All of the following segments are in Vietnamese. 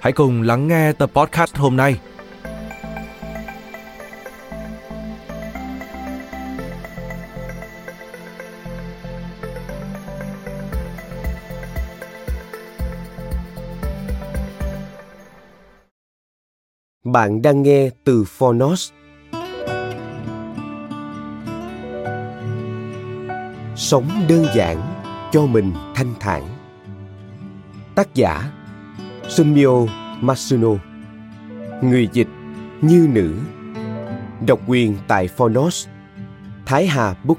hãy cùng lắng nghe tập podcast hôm nay. Bạn đang nghe từ Phonos. Sống đơn giản cho mình thanh thản. Tác giả Sumio Masuno Người dịch Như Nữ Độc quyền tại Phonos Thái Hà Book.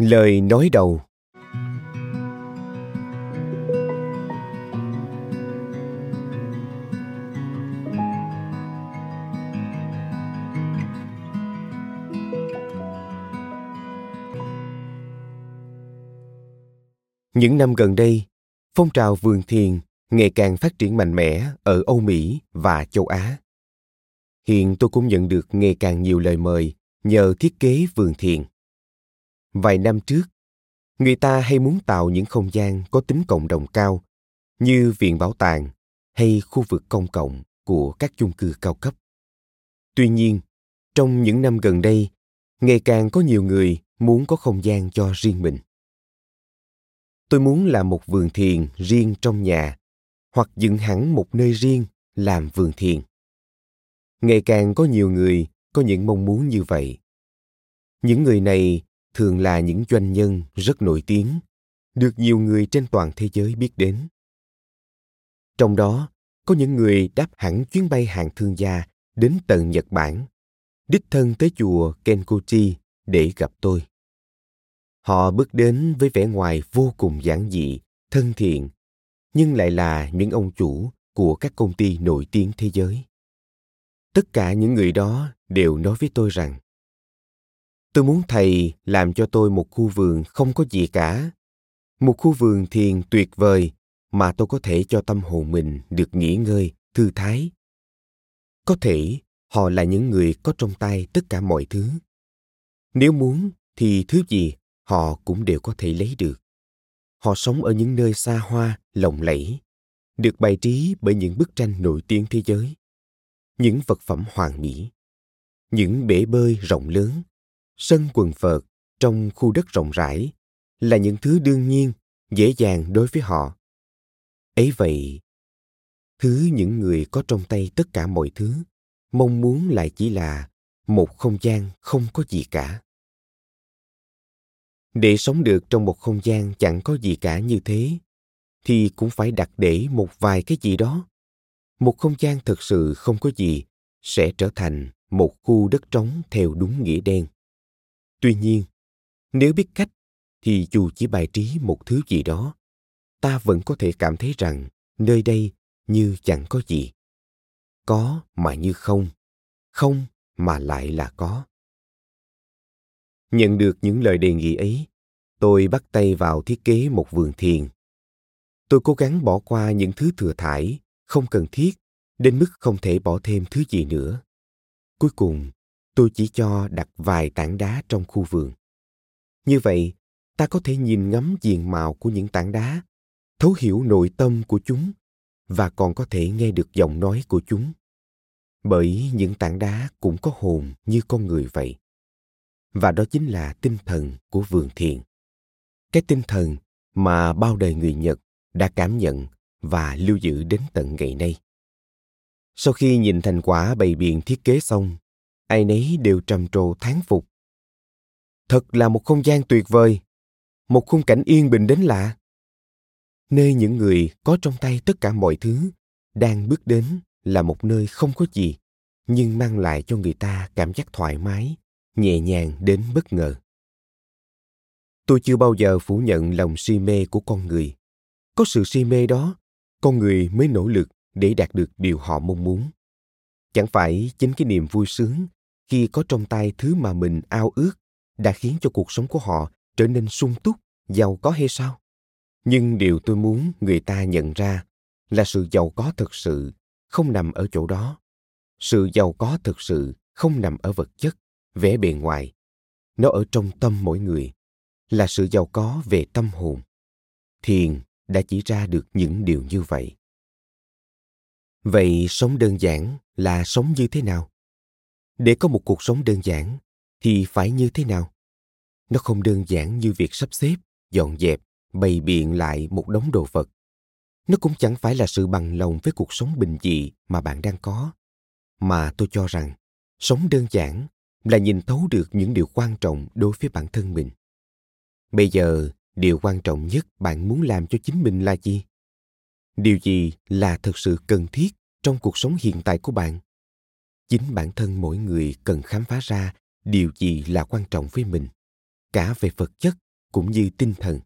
Lời nói đầu Những năm gần đây, phong trào vườn thiền ngày càng phát triển mạnh mẽ ở Âu Mỹ và châu Á. Hiện tôi cũng nhận được ngày càng nhiều lời mời nhờ thiết kế vườn thiền vài năm trước, người ta hay muốn tạo những không gian có tính cộng đồng cao, như viện bảo tàng hay khu vực công cộng của các chung cư cao cấp. Tuy nhiên, trong những năm gần đây, ngày càng có nhiều người muốn có không gian cho riêng mình. Tôi muốn làm một vườn thiền riêng trong nhà, hoặc dựng hẳn một nơi riêng làm vườn thiền. Ngày càng có nhiều người có những mong muốn như vậy. Những người này thường là những doanh nhân rất nổi tiếng, được nhiều người trên toàn thế giới biết đến. Trong đó, có những người đáp hẳn chuyến bay hàng thương gia đến tận nhật bản, đích thân tới chùa kenkochi để gặp tôi. Họ bước đến với vẻ ngoài vô cùng giản dị, thân thiện, nhưng lại là những ông chủ của các công ty nổi tiếng thế giới. Tất cả những người đó đều nói với tôi rằng tôi muốn thầy làm cho tôi một khu vườn không có gì cả. Một khu vườn thiền tuyệt vời mà tôi có thể cho tâm hồn mình được nghỉ ngơi, thư thái. Có thể, họ là những người có trong tay tất cả mọi thứ. Nếu muốn thì thứ gì họ cũng đều có thể lấy được. Họ sống ở những nơi xa hoa, lộng lẫy, được bày trí bởi những bức tranh nổi tiếng thế giới. Những vật phẩm hoàn mỹ, những bể bơi rộng lớn sân quần vợt trong khu đất rộng rãi là những thứ đương nhiên, dễ dàng đối với họ. Ấy vậy, thứ những người có trong tay tất cả mọi thứ mong muốn lại chỉ là một không gian không có gì cả. Để sống được trong một không gian chẳng có gì cả như thế, thì cũng phải đặt để một vài cái gì đó. Một không gian thực sự không có gì sẽ trở thành một khu đất trống theo đúng nghĩa đen tuy nhiên nếu biết cách thì dù chỉ bài trí một thứ gì đó ta vẫn có thể cảm thấy rằng nơi đây như chẳng có gì. Có mà như không không mà lại là có. Nhận được những lời đề nghị ấy tôi bắt tay vào thiết kế một vườn thiền. Tôi cố gắng bỏ qua những thứ thừa thải không cần thiết đến mức không thể bỏ thêm thứ gì nữa. Cuối cùng, tôi chỉ cho đặt vài tảng đá trong khu vườn. Như vậy, ta có thể nhìn ngắm diện mạo của những tảng đá, thấu hiểu nội tâm của chúng và còn có thể nghe được giọng nói của chúng. Bởi những tảng đá cũng có hồn như con người vậy. Và đó chính là tinh thần của vườn thiền. Cái tinh thần mà bao đời người Nhật đã cảm nhận và lưu giữ đến tận ngày nay. Sau khi nhìn thành quả bày biện thiết kế xong, ai nấy đều trầm trồ thán phục. Thật là một không gian tuyệt vời, một khung cảnh yên bình đến lạ. Nơi những người có trong tay tất cả mọi thứ đang bước đến là một nơi không có gì, nhưng mang lại cho người ta cảm giác thoải mái, nhẹ nhàng đến bất ngờ. Tôi chưa bao giờ phủ nhận lòng si mê của con người. Có sự si mê đó, con người mới nỗ lực để đạt được điều họ mong muốn. Chẳng phải chính cái niềm vui sướng khi có trong tay thứ mà mình ao ước đã khiến cho cuộc sống của họ trở nên sung túc, giàu có hay sao? Nhưng điều tôi muốn người ta nhận ra là sự giàu có thực sự không nằm ở chỗ đó. Sự giàu có thực sự không nằm ở vật chất, vẻ bề ngoài. Nó ở trong tâm mỗi người, là sự giàu có về tâm hồn. Thiền đã chỉ ra được những điều như vậy. Vậy sống đơn giản là sống như thế nào? Để có một cuộc sống đơn giản thì phải như thế nào? Nó không đơn giản như việc sắp xếp, dọn dẹp, bày biện lại một đống đồ vật. Nó cũng chẳng phải là sự bằng lòng với cuộc sống bình dị mà bạn đang có. Mà tôi cho rằng, sống đơn giản là nhìn thấu được những điều quan trọng đối với bản thân mình. Bây giờ, điều quan trọng nhất bạn muốn làm cho chính mình là gì? Điều gì là thực sự cần thiết trong cuộc sống hiện tại của bạn? Chính bản thân mỗi người cần khám phá ra điều gì là quan trọng với mình, cả về vật chất cũng như tinh thần.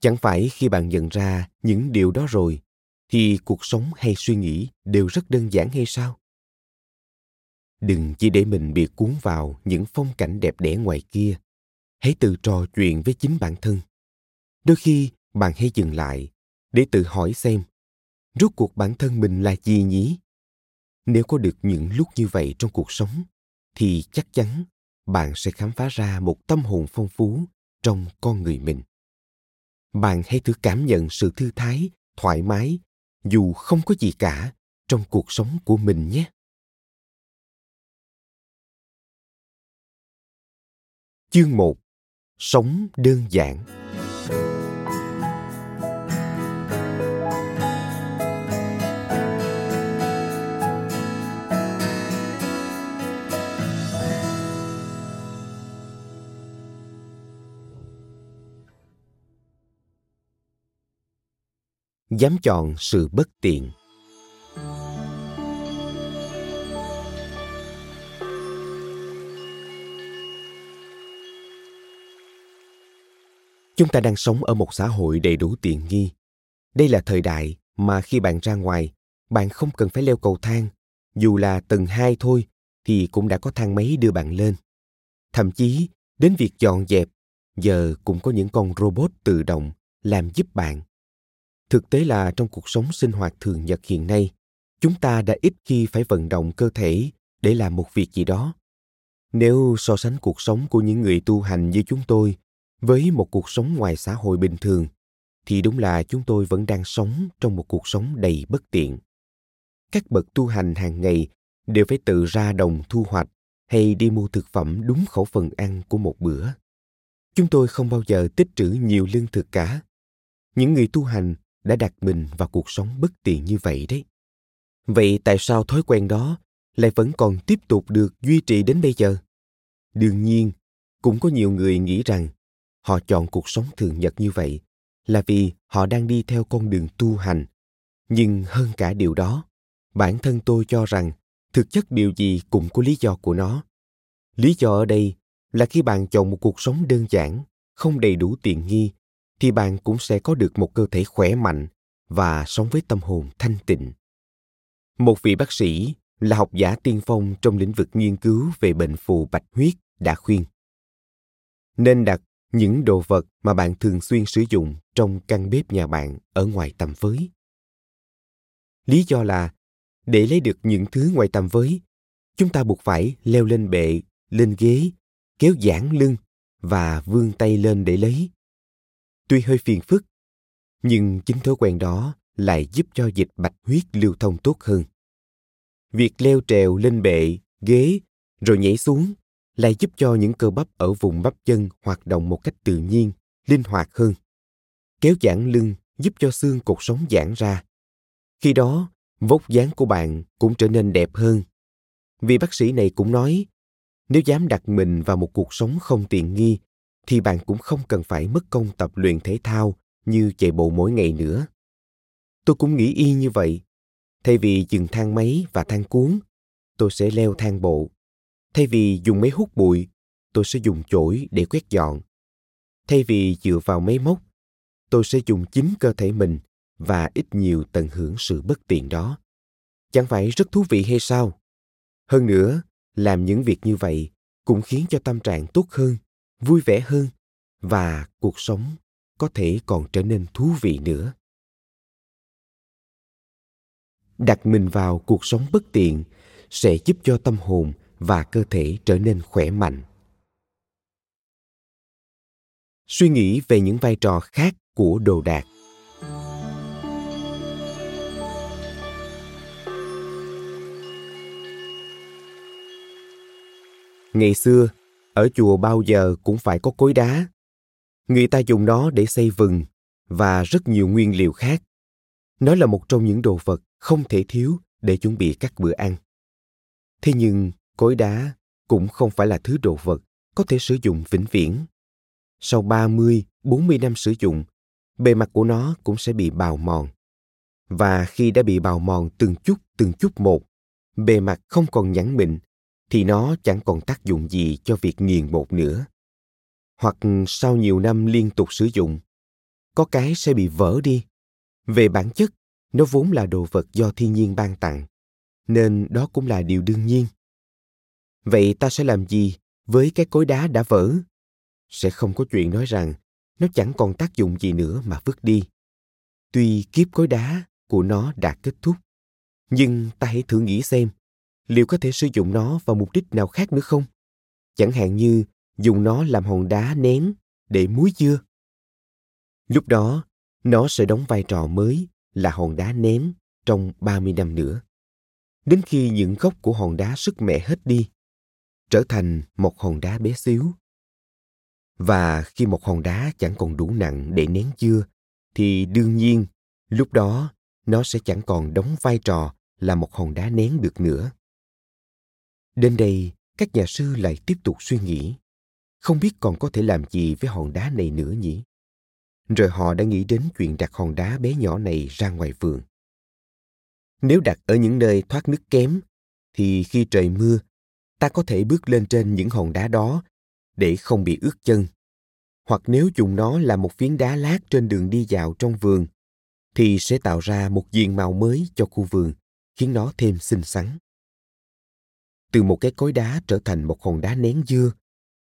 Chẳng phải khi bạn nhận ra những điều đó rồi thì cuộc sống hay suy nghĩ đều rất đơn giản hay sao? Đừng chỉ để mình bị cuốn vào những phong cảnh đẹp đẽ ngoài kia hãy tự trò chuyện với chính bản thân đôi khi bạn hãy dừng lại để tự hỏi xem rốt cuộc bản thân mình là gì nhỉ nếu có được những lúc như vậy trong cuộc sống, thì chắc chắn bạn sẽ khám phá ra một tâm hồn phong phú trong con người mình. Bạn hãy thử cảm nhận sự thư thái, thoải mái, dù không có gì cả, trong cuộc sống của mình nhé. Chương 1 sống đơn giản. Dám chọn sự bất tiện Chúng ta đang sống ở một xã hội đầy đủ tiện nghi. Đây là thời đại mà khi bạn ra ngoài, bạn không cần phải leo cầu thang. Dù là tầng hai thôi thì cũng đã có thang máy đưa bạn lên. Thậm chí, đến việc dọn dẹp, giờ cũng có những con robot tự động làm giúp bạn. Thực tế là trong cuộc sống sinh hoạt thường nhật hiện nay, chúng ta đã ít khi phải vận động cơ thể để làm một việc gì đó. Nếu so sánh cuộc sống của những người tu hành như chúng tôi với một cuộc sống ngoài xã hội bình thường thì đúng là chúng tôi vẫn đang sống trong một cuộc sống đầy bất tiện. Các bậc tu hành hàng ngày đều phải tự ra đồng thu hoạch hay đi mua thực phẩm đúng khẩu phần ăn của một bữa. Chúng tôi không bao giờ tích trữ nhiều lương thực cả. Những người tu hành đã đặt mình vào cuộc sống bất tiện như vậy đấy. Vậy tại sao thói quen đó lại vẫn còn tiếp tục được duy trì đến bây giờ? Đương nhiên, cũng có nhiều người nghĩ rằng họ chọn cuộc sống thường nhật như vậy là vì họ đang đi theo con đường tu hành. Nhưng hơn cả điều đó, bản thân tôi cho rằng thực chất điều gì cũng có lý do của nó. Lý do ở đây là khi bạn chọn một cuộc sống đơn giản, không đầy đủ tiện nghi thì bạn cũng sẽ có được một cơ thể khỏe mạnh và sống với tâm hồn thanh tịnh một vị bác sĩ là học giả tiên phong trong lĩnh vực nghiên cứu về bệnh phù bạch huyết đã khuyên nên đặt những đồ vật mà bạn thường xuyên sử dụng trong căn bếp nhà bạn ở ngoài tầm với. Lý do là để lấy được những thứ ngoài tầm với, chúng ta buộc phải leo lên bệ, lên ghế, kéo giãn lưng và vươn tay lên để lấy. Tuy hơi phiền phức, nhưng chính thói quen đó lại giúp cho dịch bạch huyết lưu thông tốt hơn. Việc leo trèo lên bệ, ghế rồi nhảy xuống lại giúp cho những cơ bắp ở vùng bắp chân hoạt động một cách tự nhiên, linh hoạt hơn. Kéo giãn lưng giúp cho xương cột sống giãn ra. Khi đó, vóc dáng của bạn cũng trở nên đẹp hơn. Vì bác sĩ này cũng nói, nếu dám đặt mình vào một cuộc sống không tiện nghi, thì bạn cũng không cần phải mất công tập luyện thể thao như chạy bộ mỗi ngày nữa. Tôi cũng nghĩ y như vậy. Thay vì dừng thang máy và thang cuốn, tôi sẽ leo thang bộ. Thay vì dùng máy hút bụi, tôi sẽ dùng chổi để quét dọn. Thay vì dựa vào máy móc, tôi sẽ dùng chính cơ thể mình và ít nhiều tận hưởng sự bất tiện đó. Chẳng phải rất thú vị hay sao? Hơn nữa, làm những việc như vậy cũng khiến cho tâm trạng tốt hơn, vui vẻ hơn và cuộc sống có thể còn trở nên thú vị nữa. Đặt mình vào cuộc sống bất tiện sẽ giúp cho tâm hồn và cơ thể trở nên khỏe mạnh. Suy nghĩ về những vai trò khác của đồ đạc Ngày xưa, ở chùa bao giờ cũng phải có cối đá. Người ta dùng nó để xây vừng và rất nhiều nguyên liệu khác. Nó là một trong những đồ vật không thể thiếu để chuẩn bị các bữa ăn. Thế nhưng, cối đá cũng không phải là thứ đồ vật có thể sử dụng vĩnh viễn. Sau 30, 40 năm sử dụng, bề mặt của nó cũng sẽ bị bào mòn. Và khi đã bị bào mòn từng chút từng chút một, bề mặt không còn nhẵn mịn thì nó chẳng còn tác dụng gì cho việc nghiền bột nữa. Hoặc sau nhiều năm liên tục sử dụng, có cái sẽ bị vỡ đi. Về bản chất, nó vốn là đồ vật do thiên nhiên ban tặng, nên đó cũng là điều đương nhiên. Vậy ta sẽ làm gì với cái cối đá đã vỡ? Sẽ không có chuyện nói rằng nó chẳng còn tác dụng gì nữa mà vứt đi. Tuy kiếp cối đá của nó đã kết thúc, nhưng ta hãy thử nghĩ xem, liệu có thể sử dụng nó vào mục đích nào khác nữa không? Chẳng hạn như dùng nó làm hòn đá nén để muối dưa. Lúc đó, nó sẽ đóng vai trò mới là hòn đá nén trong 30 năm nữa. Đến khi những gốc của hòn đá sức mẻ hết đi, trở thành một hòn đá bé xíu. Và khi một hòn đá chẳng còn đủ nặng để nén dưa, thì đương nhiên, lúc đó nó sẽ chẳng còn đóng vai trò là một hòn đá nén được nữa. Đến đây, các nhà sư lại tiếp tục suy nghĩ. Không biết còn có thể làm gì với hòn đá này nữa nhỉ? Rồi họ đã nghĩ đến chuyện đặt hòn đá bé nhỏ này ra ngoài vườn. Nếu đặt ở những nơi thoát nước kém, thì khi trời mưa, ta có thể bước lên trên những hòn đá đó để không bị ướt chân. Hoặc nếu dùng nó là một phiến đá lát trên đường đi dạo trong vườn, thì sẽ tạo ra một diện mạo mới cho khu vườn, khiến nó thêm xinh xắn từ một cái cối đá trở thành một hòn đá nén dưa,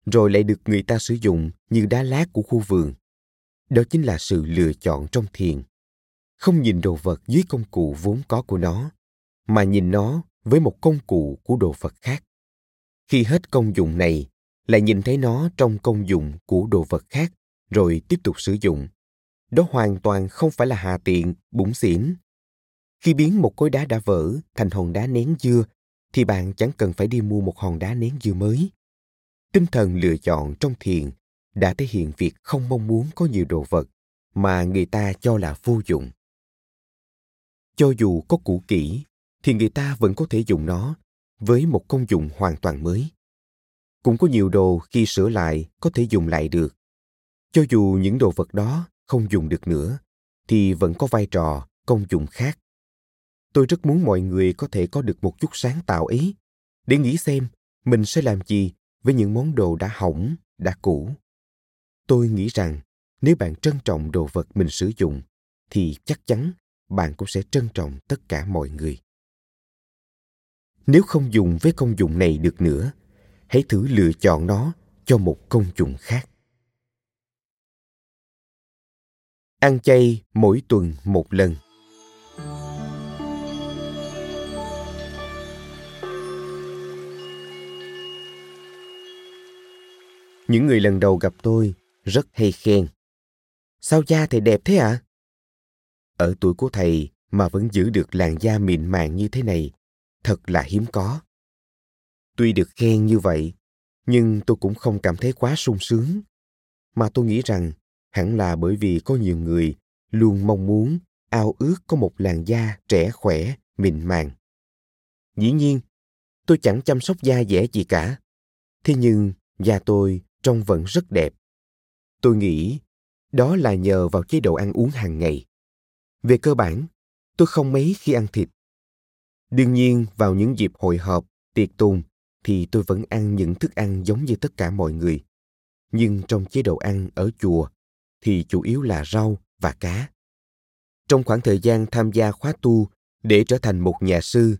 rồi lại được người ta sử dụng như đá lát của khu vườn. Đó chính là sự lựa chọn trong thiền. Không nhìn đồ vật dưới công cụ vốn có của nó, mà nhìn nó với một công cụ của đồ vật khác. Khi hết công dụng này, lại nhìn thấy nó trong công dụng của đồ vật khác, rồi tiếp tục sử dụng. Đó hoàn toàn không phải là hà tiện, bụng xỉn. Khi biến một cối đá đã vỡ thành hòn đá nén dưa thì bạn chẳng cần phải đi mua một hòn đá nén dưa mới. Tinh thần lựa chọn trong thiền đã thể hiện việc không mong muốn có nhiều đồ vật mà người ta cho là vô dụng. Cho dù có cũ kỹ, thì người ta vẫn có thể dùng nó với một công dụng hoàn toàn mới. Cũng có nhiều đồ khi sửa lại có thể dùng lại được. Cho dù những đồ vật đó không dùng được nữa, thì vẫn có vai trò, công dụng khác tôi rất muốn mọi người có thể có được một chút sáng tạo ấy. Để nghĩ xem, mình sẽ làm gì với những món đồ đã hỏng, đã cũ. Tôi nghĩ rằng, nếu bạn trân trọng đồ vật mình sử dụng, thì chắc chắn bạn cũng sẽ trân trọng tất cả mọi người. Nếu không dùng với công dụng này được nữa, hãy thử lựa chọn nó cho một công dụng khác. Ăn chay mỗi tuần một lần. Những người lần đầu gặp tôi rất hay khen. Sao da thầy đẹp thế ạ? À? Ở tuổi của thầy mà vẫn giữ được làn da mịn màng như thế này, thật là hiếm có. Tuy được khen như vậy, nhưng tôi cũng không cảm thấy quá sung sướng. Mà tôi nghĩ rằng hẳn là bởi vì có nhiều người luôn mong muốn ao ước có một làn da trẻ khỏe, mịn màng. Dĩ nhiên, tôi chẳng chăm sóc da dẻ gì cả. Thế nhưng da tôi trông vẫn rất đẹp. Tôi nghĩ đó là nhờ vào chế độ ăn uống hàng ngày. Về cơ bản, tôi không mấy khi ăn thịt. Đương nhiên, vào những dịp hội họp, tiệc tùng, thì tôi vẫn ăn những thức ăn giống như tất cả mọi người. Nhưng trong chế độ ăn ở chùa thì chủ yếu là rau và cá. Trong khoảng thời gian tham gia khóa tu để trở thành một nhà sư,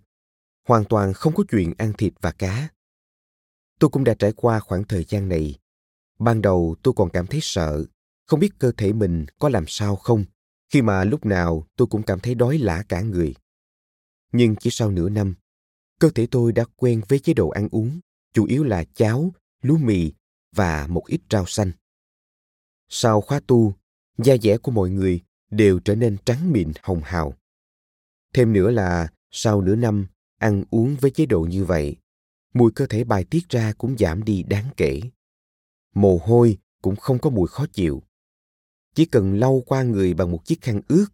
hoàn toàn không có chuyện ăn thịt và cá. Tôi cũng đã trải qua khoảng thời gian này. Ban đầu tôi còn cảm thấy sợ, không biết cơ thể mình có làm sao không, khi mà lúc nào tôi cũng cảm thấy đói lả cả người. Nhưng chỉ sau nửa năm, cơ thể tôi đã quen với chế độ ăn uống, chủ yếu là cháo, lúa mì và một ít rau xanh. Sau khóa tu, da dẻ của mọi người đều trở nên trắng mịn hồng hào. Thêm nữa là sau nửa năm ăn uống với chế độ như vậy, mùi cơ thể bài tiết ra cũng giảm đi đáng kể. Mồ hôi cũng không có mùi khó chịu. Chỉ cần lau qua người bằng một chiếc khăn ướt,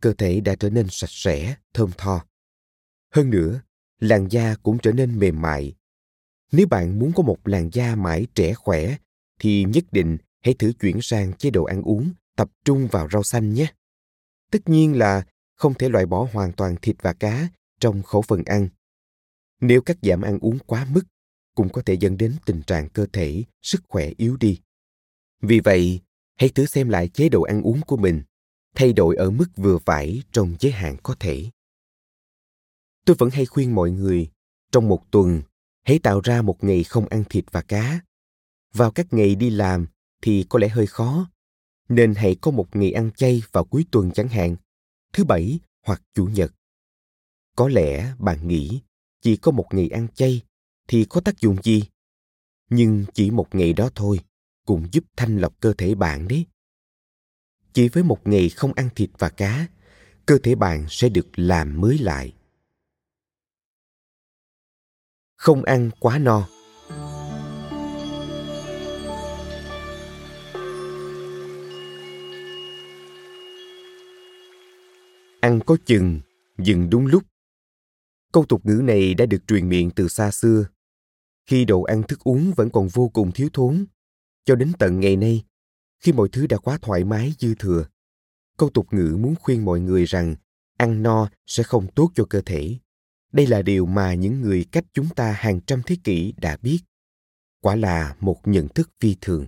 cơ thể đã trở nên sạch sẽ, thơm tho. Hơn nữa, làn da cũng trở nên mềm mại. Nếu bạn muốn có một làn da mãi trẻ khỏe, thì nhất định hãy thử chuyển sang chế độ ăn uống tập trung vào rau xanh nhé. Tất nhiên là không thể loại bỏ hoàn toàn thịt và cá trong khẩu phần ăn. Nếu cắt giảm ăn uống quá mức, cũng có thể dẫn đến tình trạng cơ thể, sức khỏe yếu đi. Vì vậy, hãy thử xem lại chế độ ăn uống của mình, thay đổi ở mức vừa phải trong giới hạn có thể. Tôi vẫn hay khuyên mọi người, trong một tuần, hãy tạo ra một ngày không ăn thịt và cá. Vào các ngày đi làm thì có lẽ hơi khó, nên hãy có một ngày ăn chay vào cuối tuần chẳng hạn, thứ bảy hoặc chủ nhật. Có lẽ bạn nghĩ chỉ có một ngày ăn chay thì có tác dụng gì? Nhưng chỉ một ngày đó thôi cũng giúp thanh lọc cơ thể bạn đấy. Chỉ với một ngày không ăn thịt và cá, cơ thể bạn sẽ được làm mới lại. Không ăn quá no. Ăn có chừng, dừng đúng lúc. Câu tục ngữ này đã được truyền miệng từ xa xưa. Khi đồ ăn thức uống vẫn còn vô cùng thiếu thốn, cho đến tận ngày nay, khi mọi thứ đã quá thoải mái dư thừa, câu tục ngữ muốn khuyên mọi người rằng ăn no sẽ không tốt cho cơ thể. Đây là điều mà những người cách chúng ta hàng trăm thế kỷ đã biết. Quả là một nhận thức phi thường.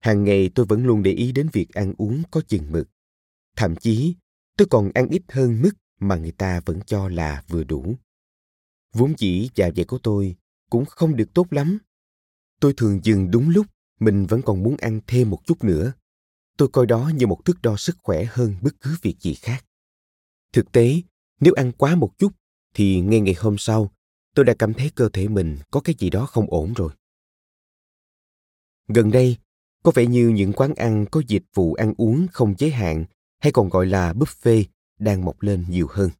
Hàng ngày tôi vẫn luôn để ý đến việc ăn uống có chừng mực. Thậm chí, tôi còn ăn ít hơn mức mà người ta vẫn cho là vừa đủ. Vốn dĩ dạ dày của tôi cũng không được tốt lắm. Tôi thường dừng đúng lúc mình vẫn còn muốn ăn thêm một chút nữa. Tôi coi đó như một thước đo sức khỏe hơn bất cứ việc gì khác. Thực tế, nếu ăn quá một chút thì ngay ngày hôm sau, tôi đã cảm thấy cơ thể mình có cái gì đó không ổn rồi. Gần đây, có vẻ như những quán ăn có dịch vụ ăn uống không giới hạn hay còn gọi là buffet đang mọc lên nhiều hơn.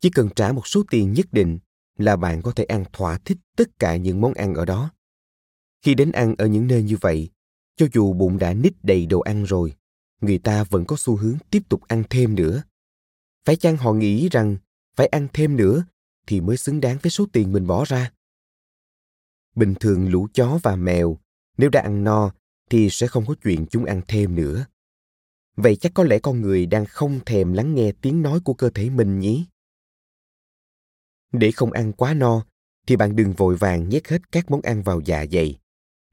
Chỉ cần trả một số tiền nhất định là bạn có thể ăn thỏa thích tất cả những món ăn ở đó. Khi đến ăn ở những nơi như vậy, cho dù bụng đã nít đầy đồ ăn rồi, người ta vẫn có xu hướng tiếp tục ăn thêm nữa. Phải chăng họ nghĩ rằng phải ăn thêm nữa thì mới xứng đáng với số tiền mình bỏ ra? Bình thường lũ chó và mèo, nếu đã ăn no thì sẽ không có chuyện chúng ăn thêm nữa. Vậy chắc có lẽ con người đang không thèm lắng nghe tiếng nói của cơ thể mình nhỉ? Để không ăn quá no, thì bạn đừng vội vàng nhét hết các món ăn vào dạ dày,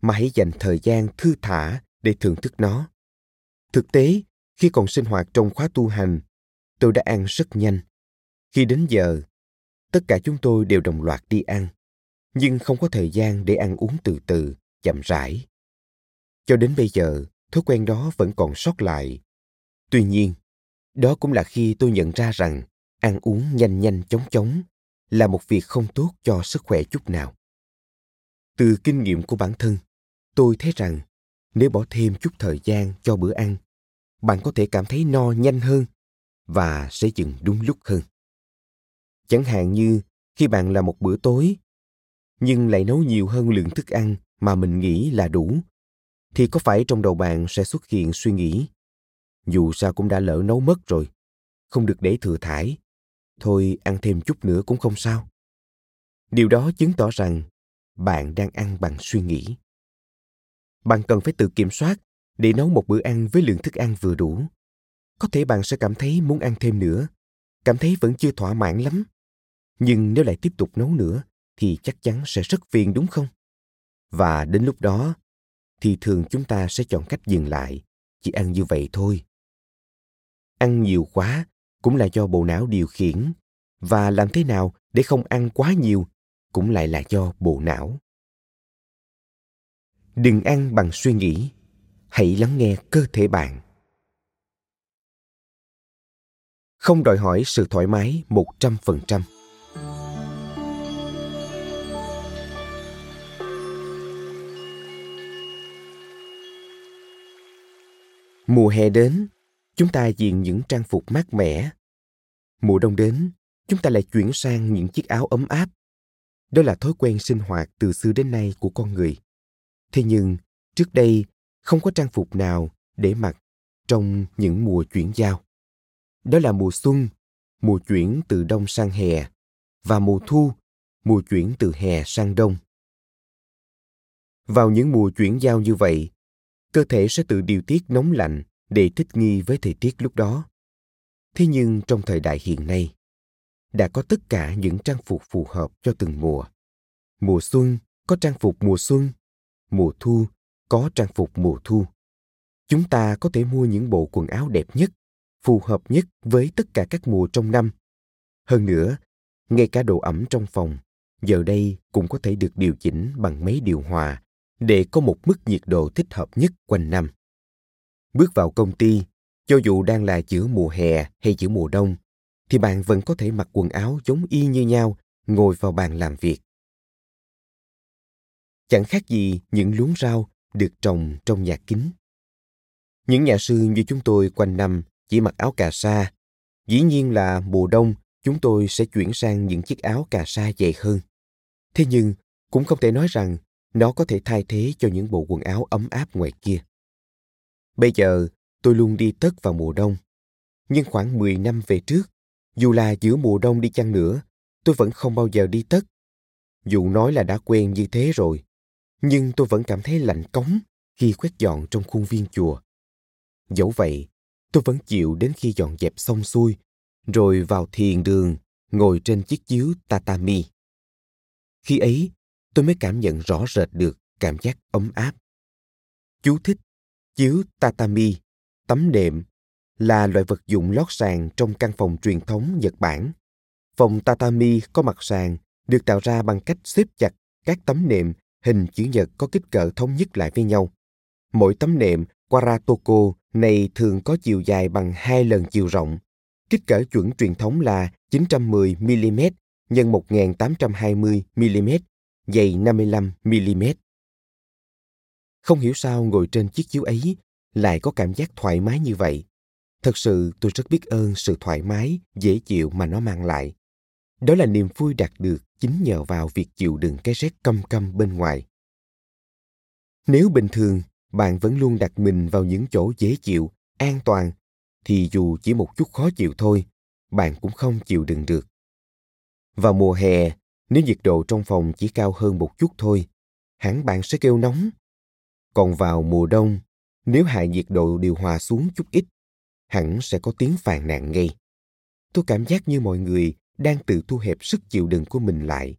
mà hãy dành thời gian thư thả để thưởng thức nó. Thực tế, khi còn sinh hoạt trong khóa tu hành, tôi đã ăn rất nhanh. Khi đến giờ, tất cả chúng tôi đều đồng loạt đi ăn, nhưng không có thời gian để ăn uống từ từ, chậm rãi. Cho đến bây giờ, thói quen đó vẫn còn sót lại Tuy nhiên, đó cũng là khi tôi nhận ra rằng ăn uống nhanh nhanh chóng chóng là một việc không tốt cho sức khỏe chút nào. từ kinh nghiệm của bản thân, tôi thấy rằng nếu bỏ thêm chút thời gian cho bữa ăn, bạn có thể cảm thấy no nhanh hơn và sẽ dừng đúng lúc hơn chẳng hạn như khi bạn làm một bữa tối, nhưng lại nấu nhiều hơn lượng thức ăn mà mình nghĩ là đủ, thì có phải trong đầu bạn sẽ xuất hiện suy nghĩ, dù sao cũng đã lỡ nấu mất rồi, không được để thừa thải thôi ăn thêm chút nữa cũng không sao. Điều đó chứng tỏ rằng bạn đang ăn bằng suy nghĩ. Bạn cần phải tự kiểm soát để nấu một bữa ăn với lượng thức ăn vừa đủ. Có thể bạn sẽ cảm thấy muốn ăn thêm nữa, cảm thấy vẫn chưa thỏa mãn lắm. Nhưng nếu lại tiếp tục nấu nữa, thì chắc chắn sẽ rất phiền đúng không? Và đến lúc đó, thì thường chúng ta sẽ chọn cách dừng lại, chỉ ăn như vậy thôi. Ăn nhiều quá cũng là do bộ não điều khiển. Và làm thế nào để không ăn quá nhiều cũng lại là do bộ não. Đừng ăn bằng suy nghĩ. Hãy lắng nghe cơ thể bạn. Không đòi hỏi sự thoải mái một trăm phần trăm. Mùa hè đến, chúng ta diện những trang phục mát mẻ. Mùa đông đến, chúng ta lại chuyển sang những chiếc áo ấm áp. Đó là thói quen sinh hoạt từ xưa đến nay của con người. Thế nhưng, trước đây không có trang phục nào để mặc trong những mùa chuyển giao. Đó là mùa xuân, mùa chuyển từ đông sang hè, và mùa thu, mùa chuyển từ hè sang đông. Vào những mùa chuyển giao như vậy, cơ thể sẽ tự điều tiết nóng lạnh để thích nghi với thời tiết lúc đó. Thế nhưng trong thời đại hiện nay, đã có tất cả những trang phục phù hợp cho từng mùa. Mùa xuân có trang phục mùa xuân, mùa thu có trang phục mùa thu. Chúng ta có thể mua những bộ quần áo đẹp nhất, phù hợp nhất với tất cả các mùa trong năm. Hơn nữa, ngay cả độ ẩm trong phòng, giờ đây cũng có thể được điều chỉnh bằng máy điều hòa để có một mức nhiệt độ thích hợp nhất quanh năm. Bước vào công ty, cho dù đang là giữa mùa hè hay giữa mùa đông, thì bạn vẫn có thể mặc quần áo giống y như nhau, ngồi vào bàn làm việc. Chẳng khác gì những luống rau được trồng trong nhà kính. Những nhà sư như chúng tôi quanh năm chỉ mặc áo cà sa. Dĩ nhiên là mùa đông chúng tôi sẽ chuyển sang những chiếc áo cà sa dày hơn. Thế nhưng cũng không thể nói rằng nó có thể thay thế cho những bộ quần áo ấm áp ngoài kia. Bây giờ, tôi luôn đi tất vào mùa đông. Nhưng khoảng 10 năm về trước, dù là giữa mùa đông đi chăng nữa, tôi vẫn không bao giờ đi tất. Dù nói là đã quen như thế rồi, nhưng tôi vẫn cảm thấy lạnh cống khi quét dọn trong khuôn viên chùa. Dẫu vậy, tôi vẫn chịu đến khi dọn dẹp xong xuôi, rồi vào thiền đường, ngồi trên chiếc chiếu tatami. Khi ấy, tôi mới cảm nhận rõ rệt được cảm giác ấm áp. Chú thích, chiếu tatami, tấm nệm, là loại vật dụng lót sàn trong căn phòng truyền thống Nhật Bản. Phòng tatami có mặt sàn được tạo ra bằng cách xếp chặt các tấm nệm hình chữ nhật có kích cỡ thống nhất lại với nhau. Mỗi tấm nệm Waratoko này thường có chiều dài bằng hai lần chiều rộng. Kích cỡ chuẩn truyền thống là 910mm x 1820mm dày 55mm. Không hiểu sao ngồi trên chiếc chiếu ấy lại có cảm giác thoải mái như vậy. Thật sự tôi rất biết ơn sự thoải mái, dễ chịu mà nó mang lại. Đó là niềm vui đạt được chính nhờ vào việc chịu đựng cái rét căm căm bên ngoài. Nếu bình thường bạn vẫn luôn đặt mình vào những chỗ dễ chịu, an toàn, thì dù chỉ một chút khó chịu thôi, bạn cũng không chịu đựng được. Vào mùa hè, nếu nhiệt độ trong phòng chỉ cao hơn một chút thôi, hẳn bạn sẽ kêu nóng. Còn vào mùa đông, nếu hạ nhiệt độ điều hòa xuống chút ít, hẳn sẽ có tiếng phàn nàn ngay. Tôi cảm giác như mọi người đang tự thu hẹp sức chịu đựng của mình lại.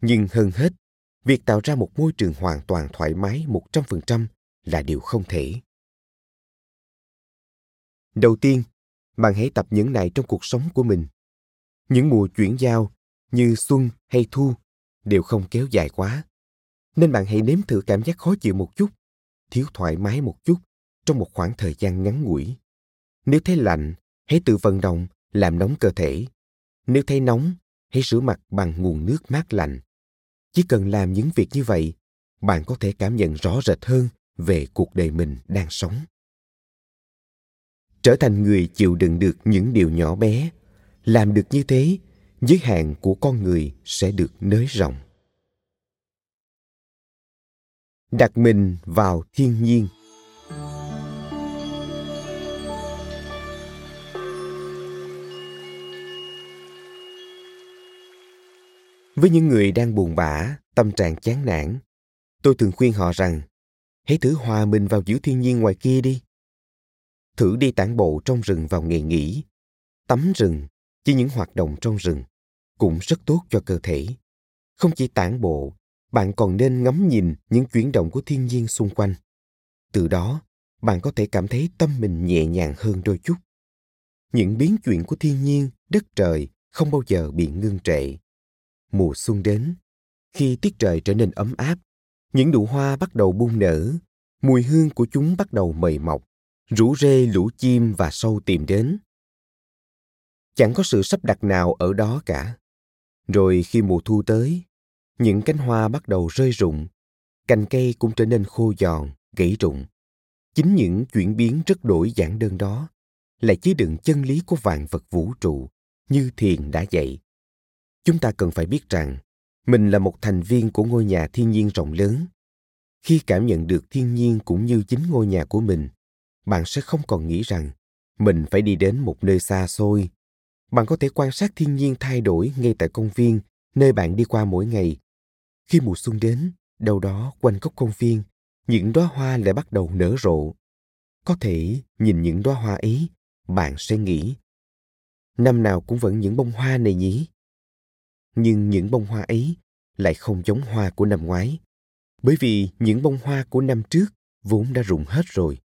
Nhưng hơn hết, việc tạo ra một môi trường hoàn toàn thoải mái 100% là điều không thể. Đầu tiên, bạn hãy tập những này trong cuộc sống của mình. Những mùa chuyển giao như xuân hay thu đều không kéo dài quá. Nên bạn hãy nếm thử cảm giác khó chịu một chút, thiếu thoải mái một chút trong một khoảng thời gian ngắn ngủi. Nếu thấy lạnh, hãy tự vận động làm nóng cơ thể. Nếu thấy nóng, hãy rửa mặt bằng nguồn nước mát lạnh. Chỉ cần làm những việc như vậy bạn có thể cảm nhận rõ rệt hơn về cuộc đời mình đang sống trở thành người chịu đựng được những điều nhỏ bé làm được như thế giới hạn của con người sẽ được nới rộng đặt mình vào thiên nhiên. Với những người đang buồn bã, tâm trạng chán nản, tôi thường khuyên họ rằng, hãy thử hòa mình vào giữa thiên nhiên ngoài kia đi. Thử đi tản bộ trong rừng vào ngày nghỉ, tắm rừng chỉ những hoạt động trong rừng cũng rất tốt cho cơ thể. Không chỉ tản bộ bạn còn nên ngắm nhìn những chuyển động của thiên nhiên xung quanh. Từ đó, bạn có thể cảm thấy tâm mình nhẹ nhàng hơn đôi chút. Những biến chuyển của thiên nhiên, đất trời không bao giờ bị ngưng trệ. Mùa xuân đến, khi tiết trời trở nên ấm áp, những nụ hoa bắt đầu bung nở, mùi hương của chúng bắt đầu mầy mọc, rủ rê lũ chim và sâu tìm đến. Chẳng có sự sắp đặt nào ở đó cả. Rồi khi mùa thu tới những cánh hoa bắt đầu rơi rụng, cành cây cũng trở nên khô giòn, gãy rụng. Chính những chuyển biến rất đổi giản đơn đó lại chứa đựng chân lý của vạn vật vũ trụ như thiền đã dạy. Chúng ta cần phải biết rằng, mình là một thành viên của ngôi nhà thiên nhiên rộng lớn. Khi cảm nhận được thiên nhiên cũng như chính ngôi nhà của mình, bạn sẽ không còn nghĩ rằng mình phải đi đến một nơi xa xôi. Bạn có thể quan sát thiên nhiên thay đổi ngay tại công viên, nơi bạn đi qua mỗi ngày khi mùa xuân đến, đâu đó quanh góc công viên, những đóa hoa lại bắt đầu nở rộ. Có thể nhìn những đóa hoa ấy, bạn sẽ nghĩ, năm nào cũng vẫn những bông hoa này nhỉ? Nhưng những bông hoa ấy lại không giống hoa của năm ngoái, bởi vì những bông hoa của năm trước vốn đã rụng hết rồi.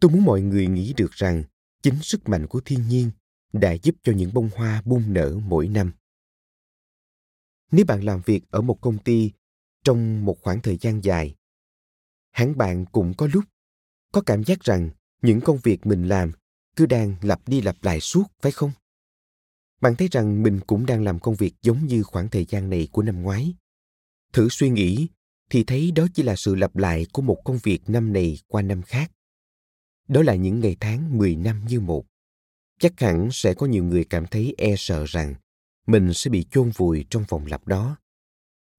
Tôi muốn mọi người nghĩ được rằng chính sức mạnh của thiên nhiên đã giúp cho những bông hoa bung nở mỗi năm nếu bạn làm việc ở một công ty trong một khoảng thời gian dài, hẳn bạn cũng có lúc có cảm giác rằng những công việc mình làm cứ đang lặp đi lặp lại suốt, phải không? Bạn thấy rằng mình cũng đang làm công việc giống như khoảng thời gian này của năm ngoái. Thử suy nghĩ thì thấy đó chỉ là sự lặp lại của một công việc năm này qua năm khác. Đó là những ngày tháng 10 năm như một. Chắc hẳn sẽ có nhiều người cảm thấy e sợ rằng mình sẽ bị chôn vùi trong vòng lặp đó.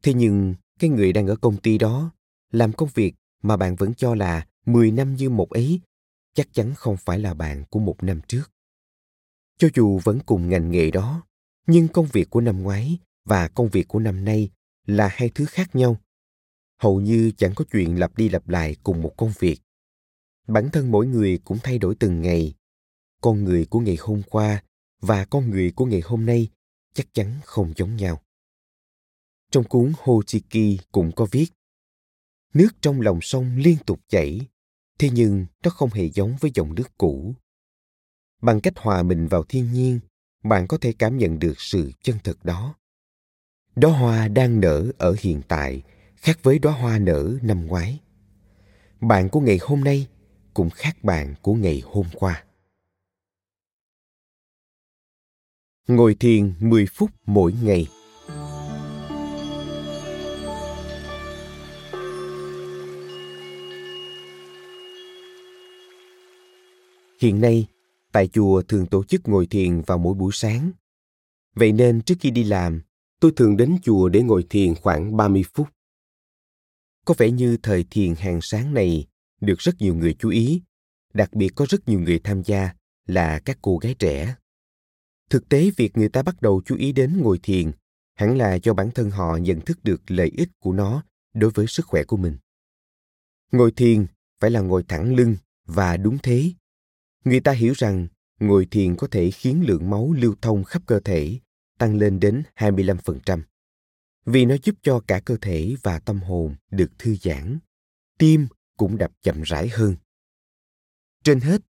Thế nhưng, cái người đang ở công ty đó làm công việc mà bạn vẫn cho là 10 năm như một ấy chắc chắn không phải là bạn của một năm trước. Cho dù vẫn cùng ngành nghề đó, nhưng công việc của năm ngoái và công việc của năm nay là hai thứ khác nhau. Hầu như chẳng có chuyện lặp đi lặp lại cùng một công việc bản thân mỗi người cũng thay đổi từng ngày con người của ngày hôm qua và con người của ngày hôm nay chắc chắn không giống nhau. Trong cuốn Ho cũng có viết, nước trong lòng sông liên tục chảy, thế nhưng nó không hề giống với dòng nước cũ. Bằng cách hòa mình vào thiên nhiên, bạn có thể cảm nhận được sự chân thật đó. Đóa hoa đang nở ở hiện tại, khác với đóa hoa nở năm ngoái. Bạn của ngày hôm nay cũng khác bạn của ngày hôm qua. Ngồi thiền 10 phút mỗi ngày. Hiện nay, tại chùa thường tổ chức ngồi thiền vào mỗi buổi sáng. Vậy nên trước khi đi làm, tôi thường đến chùa để ngồi thiền khoảng 30 phút. Có vẻ như thời thiền hàng sáng này được rất nhiều người chú ý, đặc biệt có rất nhiều người tham gia là các cô gái trẻ. Thực tế việc người ta bắt đầu chú ý đến ngồi thiền hẳn là do bản thân họ nhận thức được lợi ích của nó đối với sức khỏe của mình. Ngồi thiền phải là ngồi thẳng lưng và đúng thế. Người ta hiểu rằng ngồi thiền có thể khiến lượng máu lưu thông khắp cơ thể tăng lên đến 25%. Vì nó giúp cho cả cơ thể và tâm hồn được thư giãn. Tim cũng đập chậm rãi hơn. Trên hết,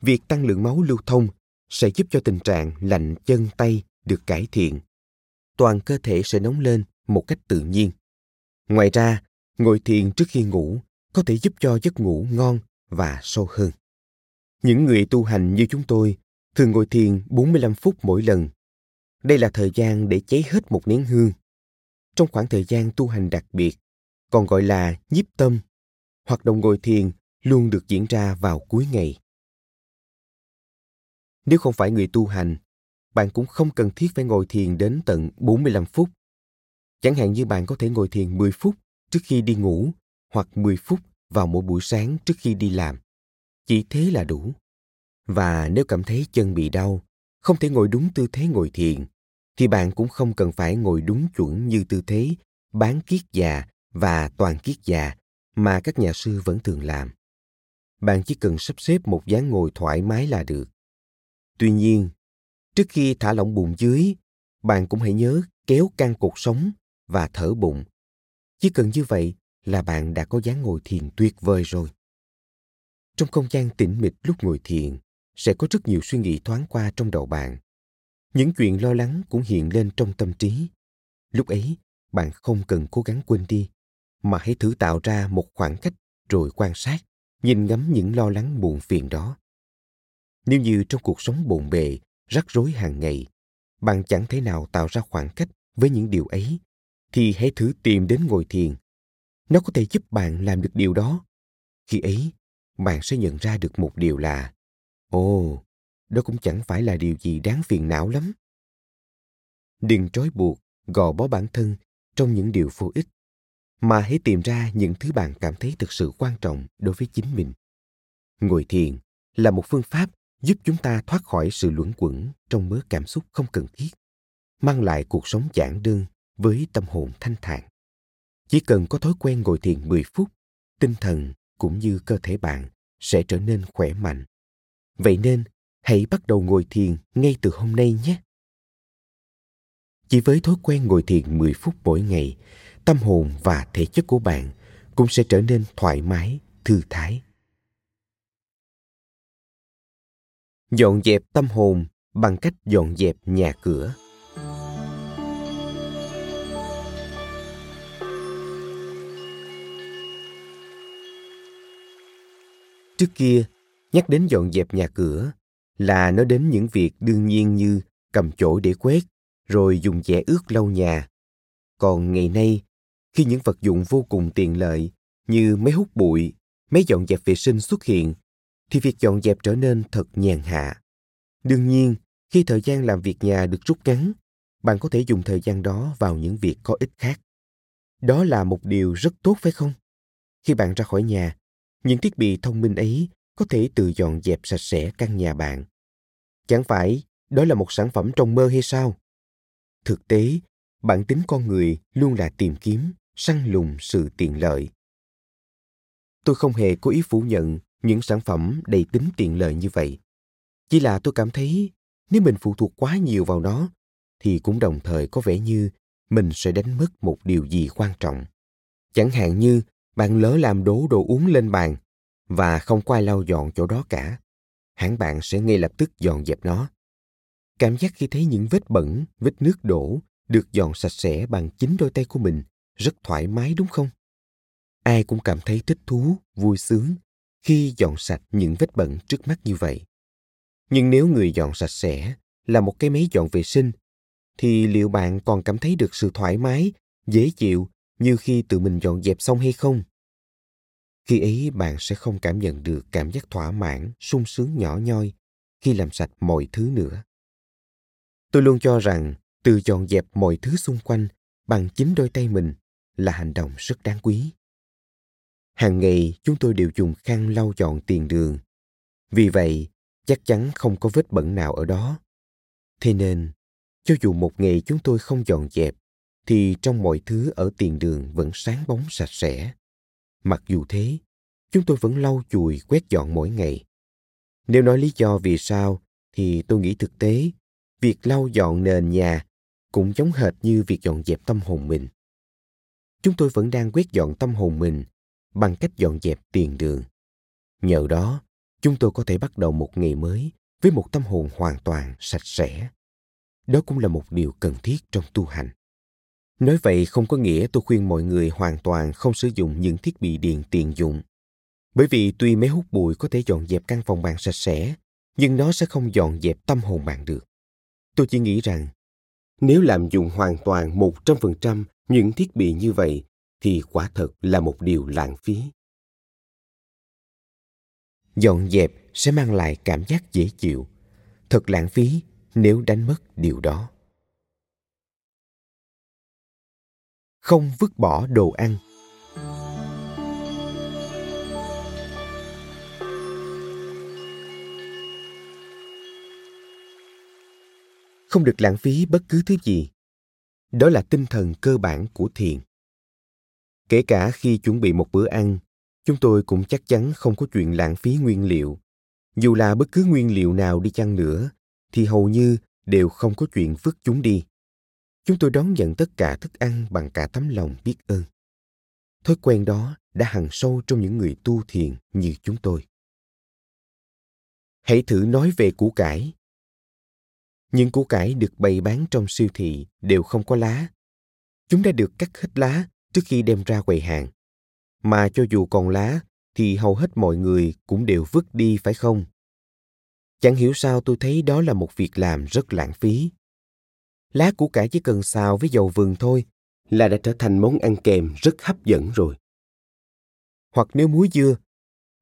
việc tăng lượng máu lưu thông sẽ giúp cho tình trạng lạnh chân tay được cải thiện. Toàn cơ thể sẽ nóng lên một cách tự nhiên. Ngoài ra, ngồi thiền trước khi ngủ có thể giúp cho giấc ngủ ngon và sâu hơn. Những người tu hành như chúng tôi thường ngồi thiền 45 phút mỗi lần. Đây là thời gian để cháy hết một nén hương. Trong khoảng thời gian tu hành đặc biệt, còn gọi là nhiếp tâm. Hoạt động ngồi thiền luôn được diễn ra vào cuối ngày. Nếu không phải người tu hành, bạn cũng không cần thiết phải ngồi thiền đến tận 45 phút. Chẳng hạn như bạn có thể ngồi thiền 10 phút trước khi đi ngủ hoặc 10 phút vào mỗi buổi sáng trước khi đi làm. Chỉ thế là đủ. Và nếu cảm thấy chân bị đau, không thể ngồi đúng tư thế ngồi thiền, thì bạn cũng không cần phải ngồi đúng chuẩn như tư thế bán kiết già và toàn kiết già mà các nhà sư vẫn thường làm. Bạn chỉ cần sắp xếp một dáng ngồi thoải mái là được. Tuy nhiên, trước khi thả lỏng bụng dưới, bạn cũng hãy nhớ kéo căng cột sống và thở bụng. Chỉ cần như vậy là bạn đã có dáng ngồi thiền tuyệt vời rồi. Trong không gian tĩnh mịch lúc ngồi thiền, sẽ có rất nhiều suy nghĩ thoáng qua trong đầu bạn. Những chuyện lo lắng cũng hiện lên trong tâm trí. Lúc ấy, bạn không cần cố gắng quên đi, mà hãy thử tạo ra một khoảng cách rồi quan sát, nhìn ngắm những lo lắng buồn phiền đó. Nếu như trong cuộc sống bồn bề, rắc rối hàng ngày, bạn chẳng thể nào tạo ra khoảng cách với những điều ấy, thì hãy thử tìm đến ngồi thiền. Nó có thể giúp bạn làm được điều đó. Khi ấy, bạn sẽ nhận ra được một điều là ồ đó cũng chẳng phải là điều gì đáng phiền não lắm đừng trói buộc gò bó bản thân trong những điều vô ích mà hãy tìm ra những thứ bạn cảm thấy thực sự quan trọng đối với chính mình ngồi thiền là một phương pháp giúp chúng ta thoát khỏi sự luẩn quẩn trong mớ cảm xúc không cần thiết mang lại cuộc sống giản đơn với tâm hồn thanh thản chỉ cần có thói quen ngồi thiền 10 phút tinh thần cũng như cơ thể bạn sẽ trở nên khỏe mạnh. Vậy nên, hãy bắt đầu ngồi thiền ngay từ hôm nay nhé. Chỉ với thói quen ngồi thiền 10 phút mỗi ngày, tâm hồn và thể chất của bạn cũng sẽ trở nên thoải mái, thư thái. Dọn dẹp tâm hồn bằng cách dọn dẹp nhà cửa. Trước kia, nhắc đến dọn dẹp nhà cửa là nói đến những việc đương nhiên như cầm chổi để quét, rồi dùng dẻ ướt lau nhà. Còn ngày nay, khi những vật dụng vô cùng tiện lợi như máy hút bụi, máy dọn dẹp vệ sinh xuất hiện, thì việc dọn dẹp trở nên thật nhàn hạ. Đương nhiên, khi thời gian làm việc nhà được rút ngắn, bạn có thể dùng thời gian đó vào những việc có ích khác. Đó là một điều rất tốt phải không? Khi bạn ra khỏi nhà, những thiết bị thông minh ấy có thể tự dọn dẹp sạch sẽ căn nhà bạn. Chẳng phải đó là một sản phẩm trong mơ hay sao? Thực tế, bản tính con người luôn là tìm kiếm, săn lùng sự tiện lợi. Tôi không hề có ý phủ nhận những sản phẩm đầy tính tiện lợi như vậy. Chỉ là tôi cảm thấy nếu mình phụ thuộc quá nhiều vào nó thì cũng đồng thời có vẻ như mình sẽ đánh mất một điều gì quan trọng. Chẳng hạn như bạn lỡ làm đổ đồ uống lên bàn và không có ai lau dọn chỗ đó cả, hẳn bạn sẽ ngay lập tức dọn dẹp nó. Cảm giác khi thấy những vết bẩn, vết nước đổ được dọn sạch sẽ bằng chính đôi tay của mình rất thoải mái đúng không? Ai cũng cảm thấy thích thú, vui sướng khi dọn sạch những vết bẩn trước mắt như vậy. Nhưng nếu người dọn sạch sẽ là một cái máy dọn vệ sinh, thì liệu bạn còn cảm thấy được sự thoải mái, dễ chịu như khi tự mình dọn dẹp xong hay không? Khi ấy bạn sẽ không cảm nhận được cảm giác thỏa mãn, sung sướng nhỏ nhoi khi làm sạch mọi thứ nữa. Tôi luôn cho rằng tự dọn dẹp mọi thứ xung quanh bằng chính đôi tay mình là hành động rất đáng quý. Hàng ngày chúng tôi đều dùng khăn lau dọn tiền đường. Vì vậy, chắc chắn không có vết bẩn nào ở đó. Thế nên, cho dù một ngày chúng tôi không dọn dẹp, thì trong mọi thứ ở tiền đường vẫn sáng bóng sạch sẽ. Mặc dù thế, chúng tôi vẫn lau chùi quét dọn mỗi ngày. Nếu nói lý do vì sao, thì tôi nghĩ thực tế, việc lau dọn nền nhà cũng giống hệt như việc dọn dẹp tâm hồn mình. Chúng tôi vẫn đang quét dọn tâm hồn mình bằng cách dọn dẹp tiền đường. Nhờ đó, chúng tôi có thể bắt đầu một ngày mới với một tâm hồn hoàn toàn sạch sẽ. Đó cũng là một điều cần thiết trong tu hành. Nói vậy không có nghĩa tôi khuyên mọi người hoàn toàn không sử dụng những thiết bị điện tiện dụng. Bởi vì tuy máy hút bụi có thể dọn dẹp căn phòng bạn sạch sẽ, nhưng nó sẽ không dọn dẹp tâm hồn bạn được. Tôi chỉ nghĩ rằng, nếu làm dụng hoàn toàn 100% những thiết bị như vậy, thì quả thật là một điều lãng phí. Dọn dẹp sẽ mang lại cảm giác dễ chịu, thật lãng phí nếu đánh mất điều đó. Không vứt bỏ đồ ăn. Không được lãng phí bất cứ thứ gì. Đó là tinh thần cơ bản của thiền kể cả khi chuẩn bị một bữa ăn, chúng tôi cũng chắc chắn không có chuyện lãng phí nguyên liệu. Dù là bất cứ nguyên liệu nào đi chăng nữa, thì hầu như đều không có chuyện vứt chúng đi. Chúng tôi đón nhận tất cả thức ăn bằng cả tấm lòng biết ơn. Thói quen đó đã hằn sâu trong những người tu thiền như chúng tôi. Hãy thử nói về củ cải. Những củ cải được bày bán trong siêu thị đều không có lá. Chúng đã được cắt hết lá trước khi đem ra quầy hàng. Mà cho dù còn lá, thì hầu hết mọi người cũng đều vứt đi, phải không? Chẳng hiểu sao tôi thấy đó là một việc làm rất lãng phí. Lá củ cải chỉ cần xào với dầu vừng thôi là đã trở thành món ăn kèm rất hấp dẫn rồi. Hoặc nếu muối dưa,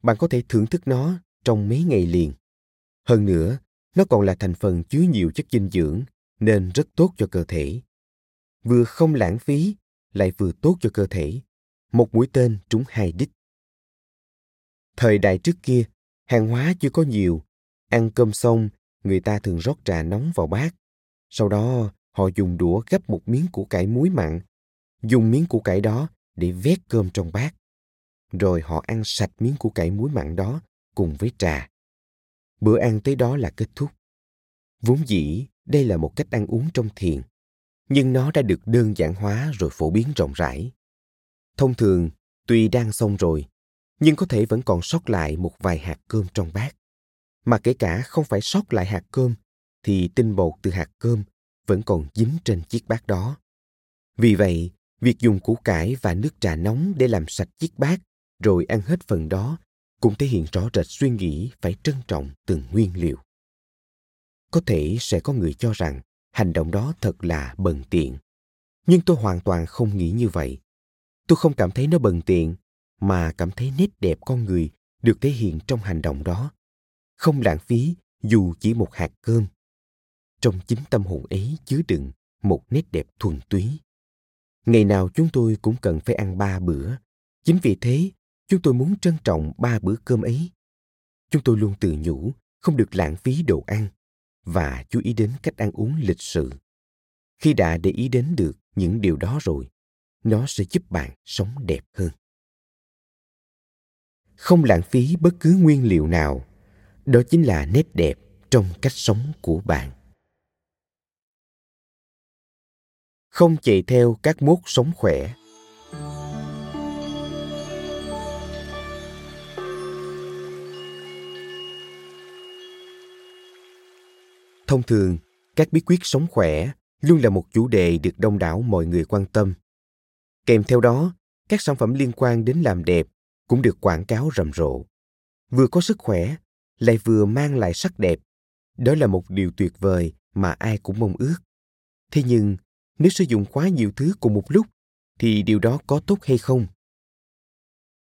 bạn có thể thưởng thức nó trong mấy ngày liền. Hơn nữa, nó còn là thành phần chứa nhiều chất dinh dưỡng nên rất tốt cho cơ thể. Vừa không lãng phí lại vừa tốt cho cơ thể. Một mũi tên trúng hai đích. Thời đại trước kia, hàng hóa chưa có nhiều. Ăn cơm xong, người ta thường rót trà nóng vào bát. Sau đó, họ dùng đũa gấp một miếng củ cải muối mặn. Dùng miếng củ cải đó để vét cơm trong bát. Rồi họ ăn sạch miếng củ cải muối mặn đó cùng với trà. Bữa ăn tới đó là kết thúc. Vốn dĩ, đây là một cách ăn uống trong thiền nhưng nó đã được đơn giản hóa rồi phổ biến rộng rãi. Thông thường, tuy đang xong rồi, nhưng có thể vẫn còn sót lại một vài hạt cơm trong bát. Mà kể cả không phải sót lại hạt cơm, thì tinh bột từ hạt cơm vẫn còn dính trên chiếc bát đó. Vì vậy, việc dùng củ cải và nước trà nóng để làm sạch chiếc bát rồi ăn hết phần đó cũng thể hiện rõ rệt suy nghĩ phải trân trọng từng nguyên liệu. Có thể sẽ có người cho rằng hành động đó thật là bần tiện. Nhưng tôi hoàn toàn không nghĩ như vậy. Tôi không cảm thấy nó bần tiện, mà cảm thấy nét đẹp con người được thể hiện trong hành động đó. Không lãng phí, dù chỉ một hạt cơm. Trong chính tâm hồn ấy chứa đựng một nét đẹp thuần túy. Ngày nào chúng tôi cũng cần phải ăn ba bữa. Chính vì thế, chúng tôi muốn trân trọng ba bữa cơm ấy. Chúng tôi luôn tự nhủ, không được lãng phí đồ ăn và chú ý đến cách ăn uống lịch sự. Khi đã để ý đến được những điều đó rồi, nó sẽ giúp bạn sống đẹp hơn. Không lãng phí bất cứ nguyên liệu nào. Đó chính là nét đẹp trong cách sống của bạn. Không chạy theo các mốt sống khỏe. Thông thường, các bí quyết sống khỏe luôn là một chủ đề được đông đảo mọi người quan tâm. Kèm theo đó, các sản phẩm liên quan đến làm đẹp cũng được quảng cáo rầm rộ. Vừa có sức khỏe, lại vừa mang lại sắc đẹp. Đó là một điều tuyệt vời mà ai cũng mong ước. Thế nhưng, nếu sử dụng quá nhiều thứ cùng một lúc, thì điều đó có tốt hay không?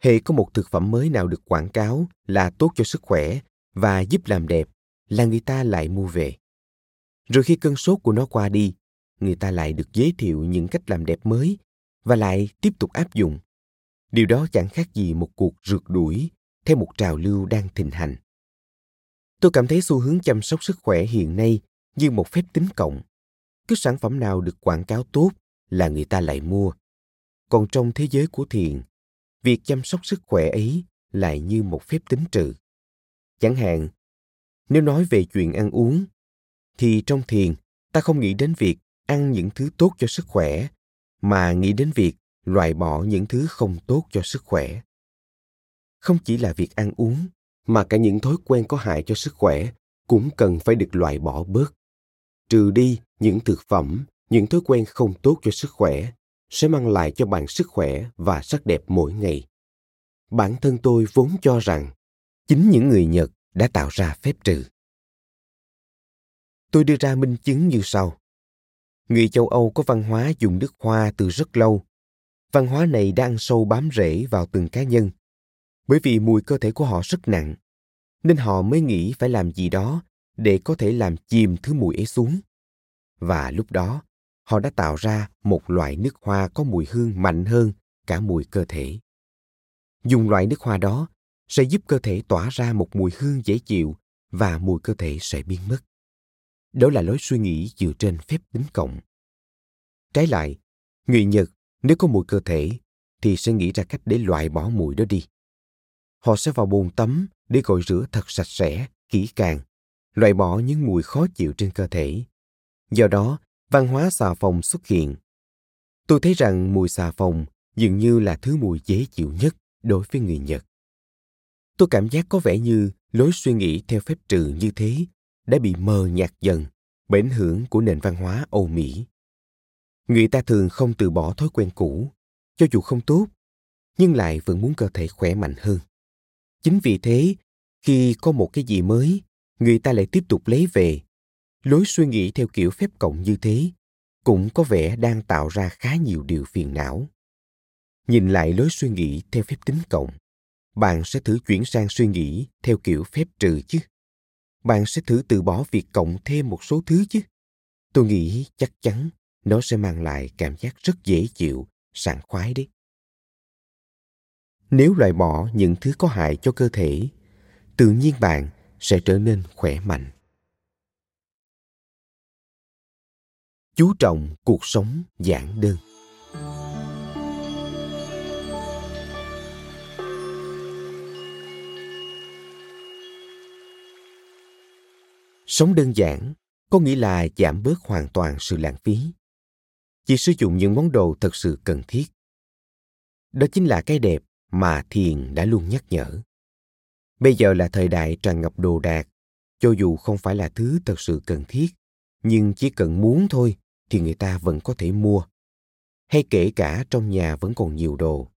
Hệ có một thực phẩm mới nào được quảng cáo là tốt cho sức khỏe và giúp làm đẹp, là người ta lại mua về rồi khi cơn sốt của nó qua đi, người ta lại được giới thiệu những cách làm đẹp mới và lại tiếp tục áp dụng. Điều đó chẳng khác gì một cuộc rượt đuổi theo một trào lưu đang thịnh hành. Tôi cảm thấy xu hướng chăm sóc sức khỏe hiện nay như một phép tính cộng. Cứ sản phẩm nào được quảng cáo tốt là người ta lại mua. Còn trong thế giới của thiền, việc chăm sóc sức khỏe ấy lại như một phép tính trừ. Chẳng hạn, nếu nói về chuyện ăn uống thì trong thiền, ta không nghĩ đến việc ăn những thứ tốt cho sức khỏe, mà nghĩ đến việc loại bỏ những thứ không tốt cho sức khỏe. Không chỉ là việc ăn uống, mà cả những thói quen có hại cho sức khỏe cũng cần phải được loại bỏ bớt. Trừ đi những thực phẩm, những thói quen không tốt cho sức khỏe, sẽ mang lại cho bạn sức khỏe và sắc đẹp mỗi ngày. Bản thân tôi vốn cho rằng chính những người nhật đã tạo ra phép trừ tôi đưa ra minh chứng như sau. Người châu âu có văn hóa dùng nước hoa từ rất lâu. Văn hóa này đang sâu bám rễ vào từng cá nhân. Bởi vì mùi cơ thể của họ rất nặng, nên họ mới nghĩ phải làm gì đó để có thể làm chìm thứ mùi ấy xuống. Và lúc đó, họ đã tạo ra một loại nước hoa có mùi hương mạnh hơn cả mùi cơ thể. Dùng loại nước hoa đó sẽ giúp cơ thể tỏa ra một mùi hương dễ chịu và mùi cơ thể sẽ biến mất đó là lối suy nghĩ dựa trên phép tính cộng. Trái lại, người nhật, nếu có mùi cơ thể, thì sẽ nghĩ ra cách để loại bỏ mùi đó đi. Họ sẽ vào bồn tắm để gội rửa thật sạch sẽ, kỹ càng, loại bỏ những mùi khó chịu trên cơ thể. Do đó, văn hóa xà phòng xuất hiện. Tôi thấy rằng mùi xà phòng dường như là thứ mùi dễ chịu nhất đối với người nhật. Tôi cảm giác có vẻ như lối suy nghĩ theo phép trừ như thế đã bị mờ nhạt dần bởi ảnh hưởng của nền văn hóa âu mỹ. Người ta thường không từ bỏ thói quen cũ, cho dù không tốt, nhưng lại vẫn muốn cơ thể khỏe mạnh hơn. Chính vì thế, khi có một cái gì mới, người ta lại tiếp tục lấy về. Lối suy nghĩ theo kiểu phép cộng như thế cũng có vẻ đang tạo ra khá nhiều điều phiền não. Nhìn lại lối suy nghĩ theo phép tính cộng, bạn sẽ thử chuyển sang suy nghĩ theo kiểu phép trừ chứ bạn sẽ thử từ bỏ việc cộng thêm một số thứ chứ. Tôi nghĩ chắc chắn nó sẽ mang lại cảm giác rất dễ chịu, sảng khoái đấy. Nếu loại bỏ những thứ có hại cho cơ thể, tự nhiên bạn sẽ trở nên khỏe mạnh. Chú trọng cuộc sống giản đơn. Sống đơn giản, có nghĩa là giảm bớt hoàn toàn sự lãng phí. Chỉ sử dụng những món đồ thật sự cần thiết. Đó chính là cái đẹp mà thiền đã luôn nhắc nhở. Bây giờ là thời đại tràn ngập đồ đạc, cho dù không phải là thứ thật sự cần thiết, nhưng chỉ cần muốn thôi thì người ta vẫn có thể mua. Hay kể cả trong nhà vẫn còn nhiều đồ,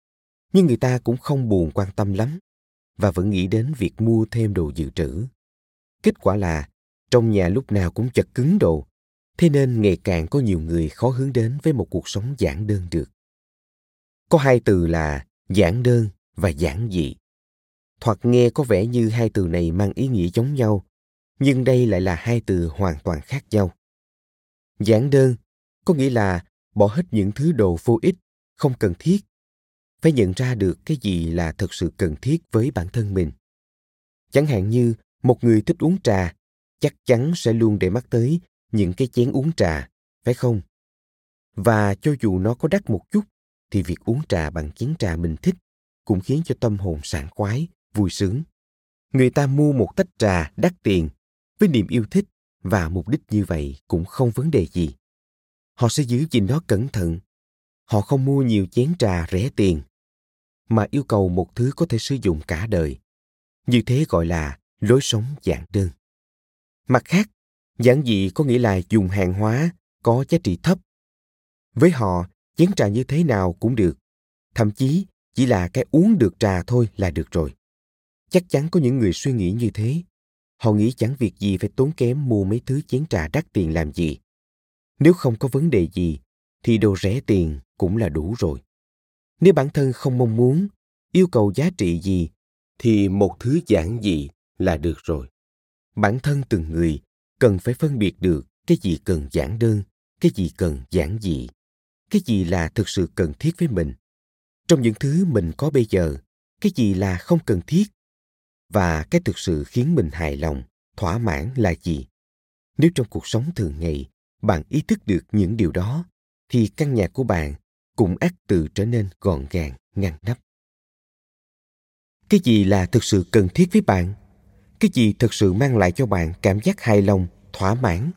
nhưng người ta cũng không buồn quan tâm lắm và vẫn nghĩ đến việc mua thêm đồ dự trữ. Kết quả là trong nhà lúc nào cũng chật cứng đồ, thế nên ngày càng có nhiều người khó hướng đến với một cuộc sống giản đơn được. Có hai từ là giản đơn và giản dị. Thoạt nghe có vẻ như hai từ này mang ý nghĩa giống nhau, nhưng đây lại là hai từ hoàn toàn khác nhau. Giản đơn có nghĩa là bỏ hết những thứ đồ vô ích, không cần thiết, phải nhận ra được cái gì là thật sự cần thiết với bản thân mình. Chẳng hạn như một người thích uống trà chắc chắn sẽ luôn để mắt tới những cái chén uống trà, phải không? Và cho dù nó có đắt một chút, thì việc uống trà bằng chén trà mình thích cũng khiến cho tâm hồn sảng khoái, vui sướng. Người ta mua một tách trà đắt tiền với niềm yêu thích và mục đích như vậy cũng không vấn đề gì. Họ sẽ giữ gìn nó cẩn thận. Họ không mua nhiều chén trà rẻ tiền, mà yêu cầu một thứ có thể sử dụng cả đời. Như thế gọi là lối sống giản đơn mặt khác, giản dị có nghĩa là dùng hàng hóa có giá trị thấp. Với họ, chén trà như thế nào cũng được. Thậm chí, chỉ là cái uống được trà thôi là được rồi. Chắc chắn có những người suy nghĩ như thế. Họ nghĩ chẳng việc gì phải tốn kém mua mấy thứ chén trà đắt tiền làm gì. Nếu không có vấn đề gì, thì đồ rẻ tiền cũng là đủ rồi. Nếu bản thân không mong muốn, yêu cầu giá trị gì, thì một thứ giản dị là được rồi bản thân từng người cần phải phân biệt được cái gì cần giản đơn, cái gì cần giản dị, cái gì là thực sự cần thiết với mình. Trong những thứ mình có bây giờ, cái gì là không cần thiết? Và cái thực sự khiến mình hài lòng, thỏa mãn là gì? Nếu trong cuộc sống thường ngày bạn ý thức được những điều đó, thì căn nhà của bạn cũng ác từ trở nên gọn gàng, ngăn nắp. Cái gì là thực sự cần thiết với bạn? Cái gì thực sự mang lại cho bạn cảm giác hài lòng, thỏa mãn?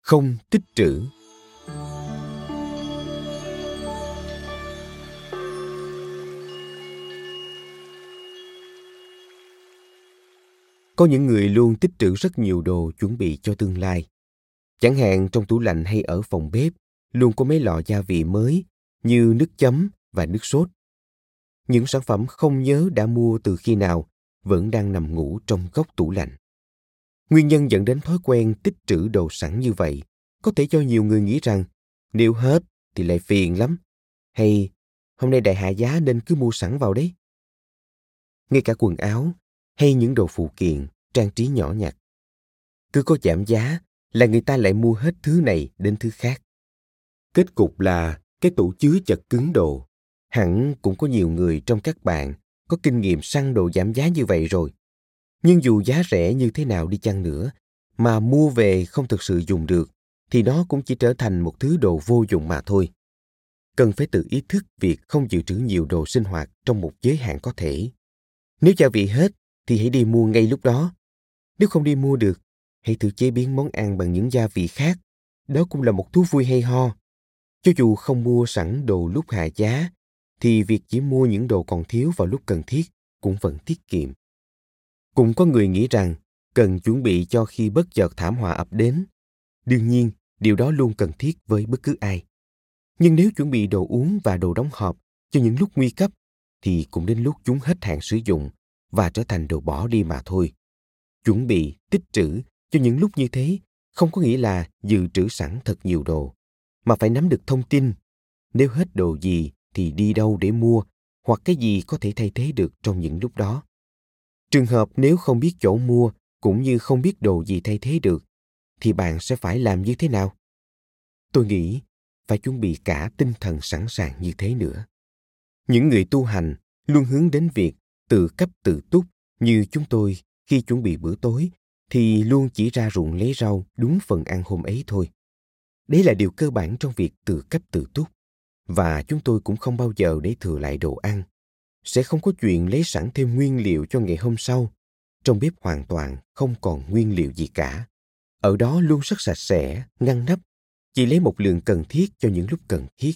Không tích trữ. Có những người luôn tích trữ rất nhiều đồ chuẩn bị cho tương lai. Chẳng hạn trong tủ lạnh hay ở phòng bếp, luôn có mấy lọ gia vị mới như nước chấm và nước sốt những sản phẩm không nhớ đã mua từ khi nào vẫn đang nằm ngủ trong góc tủ lạnh nguyên nhân dẫn đến thói quen tích trữ đồ sẵn như vậy có thể cho nhiều người nghĩ rằng nếu hết thì lại phiền lắm. Hay hôm nay đại hạ giá nên cứ mua sẵn vào đấy. Ngay cả quần áo hay những đồ phụ kiện, trang trí nhỏ nhặt. Cứ có giảm giá là người ta lại mua hết thứ này đến thứ khác. Kết cục là cái tủ chứa chật cứng đồ. Hẳn cũng có nhiều người trong các bạn có kinh nghiệm săn đồ giảm giá như vậy rồi. Nhưng dù giá rẻ như thế nào đi chăng nữa, mà mua về không thực sự dùng được, thì nó cũng chỉ trở thành một thứ đồ vô dụng mà thôi. Cần phải tự ý thức việc không dự trữ nhiều đồ sinh hoạt trong một giới hạn có thể. Nếu gia vị hết, thì hãy đi mua ngay lúc đó. Nếu không đi mua được, hãy thử chế biến món ăn bằng những gia vị khác. Đó cũng là một thú vui hay ho. Cho dù không mua sẵn đồ lúc hạ giá, thì việc chỉ mua những đồ còn thiếu vào lúc cần thiết cũng vẫn tiết kiệm. Cũng có người nghĩ rằng cần chuẩn bị cho khi bất chợt thảm họa ập đến. Đương nhiên, điều đó luôn cần thiết với bất cứ ai. Nhưng nếu chuẩn bị đồ uống và đồ đóng hộp cho những lúc nguy cấp, thì cũng đến lúc chúng hết hạn sử dụng và trở thành đồ bỏ đi mà thôi. Chuẩn bị, tích trữ cho những lúc như thế không có nghĩa là dự trữ sẵn thật nhiều đồ, mà phải nắm được thông tin. Nếu hết đồ gì thì đi đâu để mua hoặc cái gì có thể thay thế được trong những lúc đó. Trường hợp nếu không biết chỗ mua cũng như không biết đồ gì thay thế được, thì bạn sẽ phải làm như thế nào? Tôi nghĩ phải chuẩn bị cả tinh thần sẵn sàng như thế nữa. Những người tu hành luôn hướng đến việc tự cấp tự túc, như chúng tôi khi chuẩn bị bữa tối thì luôn chỉ ra ruộng lấy rau đúng phần ăn hôm ấy thôi. Đấy là điều cơ bản trong việc tự cấp tự túc. Và chúng tôi cũng không bao giờ để thừa lại đồ ăn. Sẽ không có chuyện lấy sẵn thêm nguyên liệu cho ngày hôm sau. Trong bếp hoàn toàn không còn nguyên liệu gì cả. Ở đó luôn rất sạch sẽ, ngăn nắp. Chỉ lấy một lượng cần thiết cho những lúc cần thiết.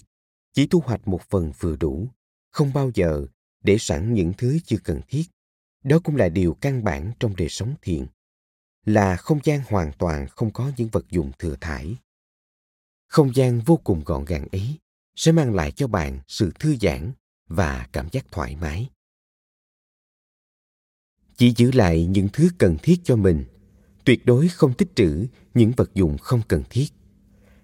Chỉ thu hoạch một phần vừa đủ. Không bao giờ để sẵn những thứ chưa cần thiết. Đó cũng là điều căn bản trong đời sống thiền. Là không gian hoàn toàn không có những vật dụng thừa thải. Không gian vô cùng gọn gàng ấy sẽ mang lại cho bạn sự thư giãn và cảm giác thoải mái. Chỉ giữ lại những thứ cần thiết cho mình, tuyệt đối không tích trữ những vật dụng không cần thiết.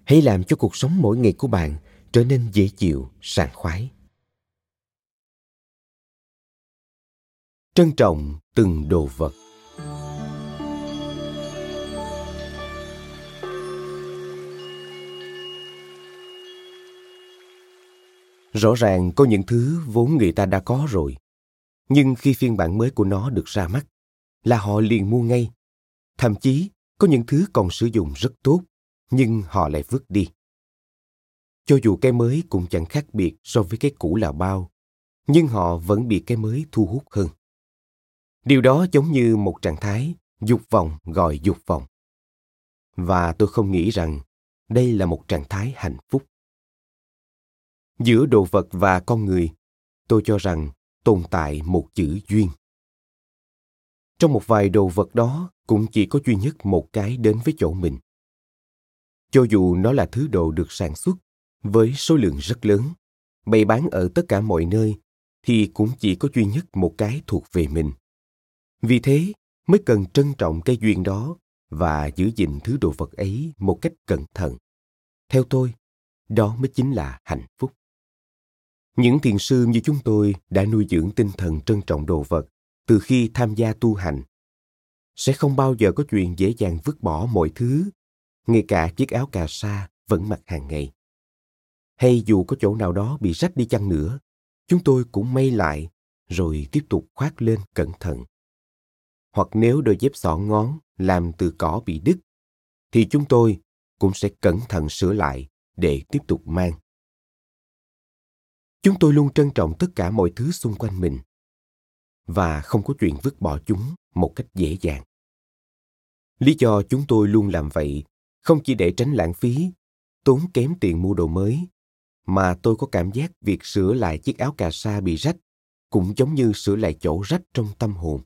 Hãy làm cho cuộc sống mỗi ngày của bạn trở nên dễ chịu, sảng khoái. Trân trọng từng đồ vật. Rõ ràng có những thứ vốn người ta đã có rồi. Nhưng khi phiên bản mới của nó được ra mắt, là họ liền mua ngay. Thậm chí có những thứ còn sử dụng rất tốt, nhưng họ lại vứt đi. Cho dù cái mới cũng chẳng khác biệt so với cái cũ là bao, nhưng họ vẫn bị cái mới thu hút hơn. Điều đó giống như một trạng thái dục vọng gọi dục vọng. Và tôi không nghĩ rằng đây là một trạng thái hạnh phúc. Giữa đồ vật và con người, tôi cho rằng tồn tại một chữ duyên. Trong một vài đồ vật đó cũng chỉ có duy nhất một cái đến với chỗ mình. Cho dù nó là thứ đồ được sản xuất với số lượng rất lớn, bày bán ở tất cả mọi nơi, thì cũng chỉ có duy nhất một cái thuộc về mình. Vì thế mới cần trân trọng cái duyên đó và giữ gìn thứ đồ vật ấy một cách cẩn thận. Theo tôi, đó mới chính là hạnh phúc. Những thiền sư như chúng tôi đã nuôi dưỡng tinh thần trân trọng đồ vật từ khi tham gia tu hành. Sẽ không bao giờ có chuyện dễ dàng vứt bỏ mọi thứ, ngay cả chiếc áo cà sa vẫn mặc hàng ngày. Hay dù có chỗ nào đó bị rách đi chăng nữa, chúng tôi cũng may lại rồi tiếp tục khoác lên cẩn thận. Hoặc nếu đôi dép xỏ ngón làm từ cỏ bị đứt, thì chúng tôi cũng sẽ cẩn thận sửa lại để tiếp tục mang. Chúng tôi luôn trân trọng tất cả mọi thứ xung quanh mình và không có chuyện vứt bỏ chúng một cách dễ dàng. Lý do chúng tôi luôn làm vậy không chỉ để tránh lãng phí, tốn kém tiền mua đồ mới, mà tôi có cảm giác việc sửa lại chiếc áo cà sa bị rách cũng giống như sửa lại chỗ rách trong tâm hồn.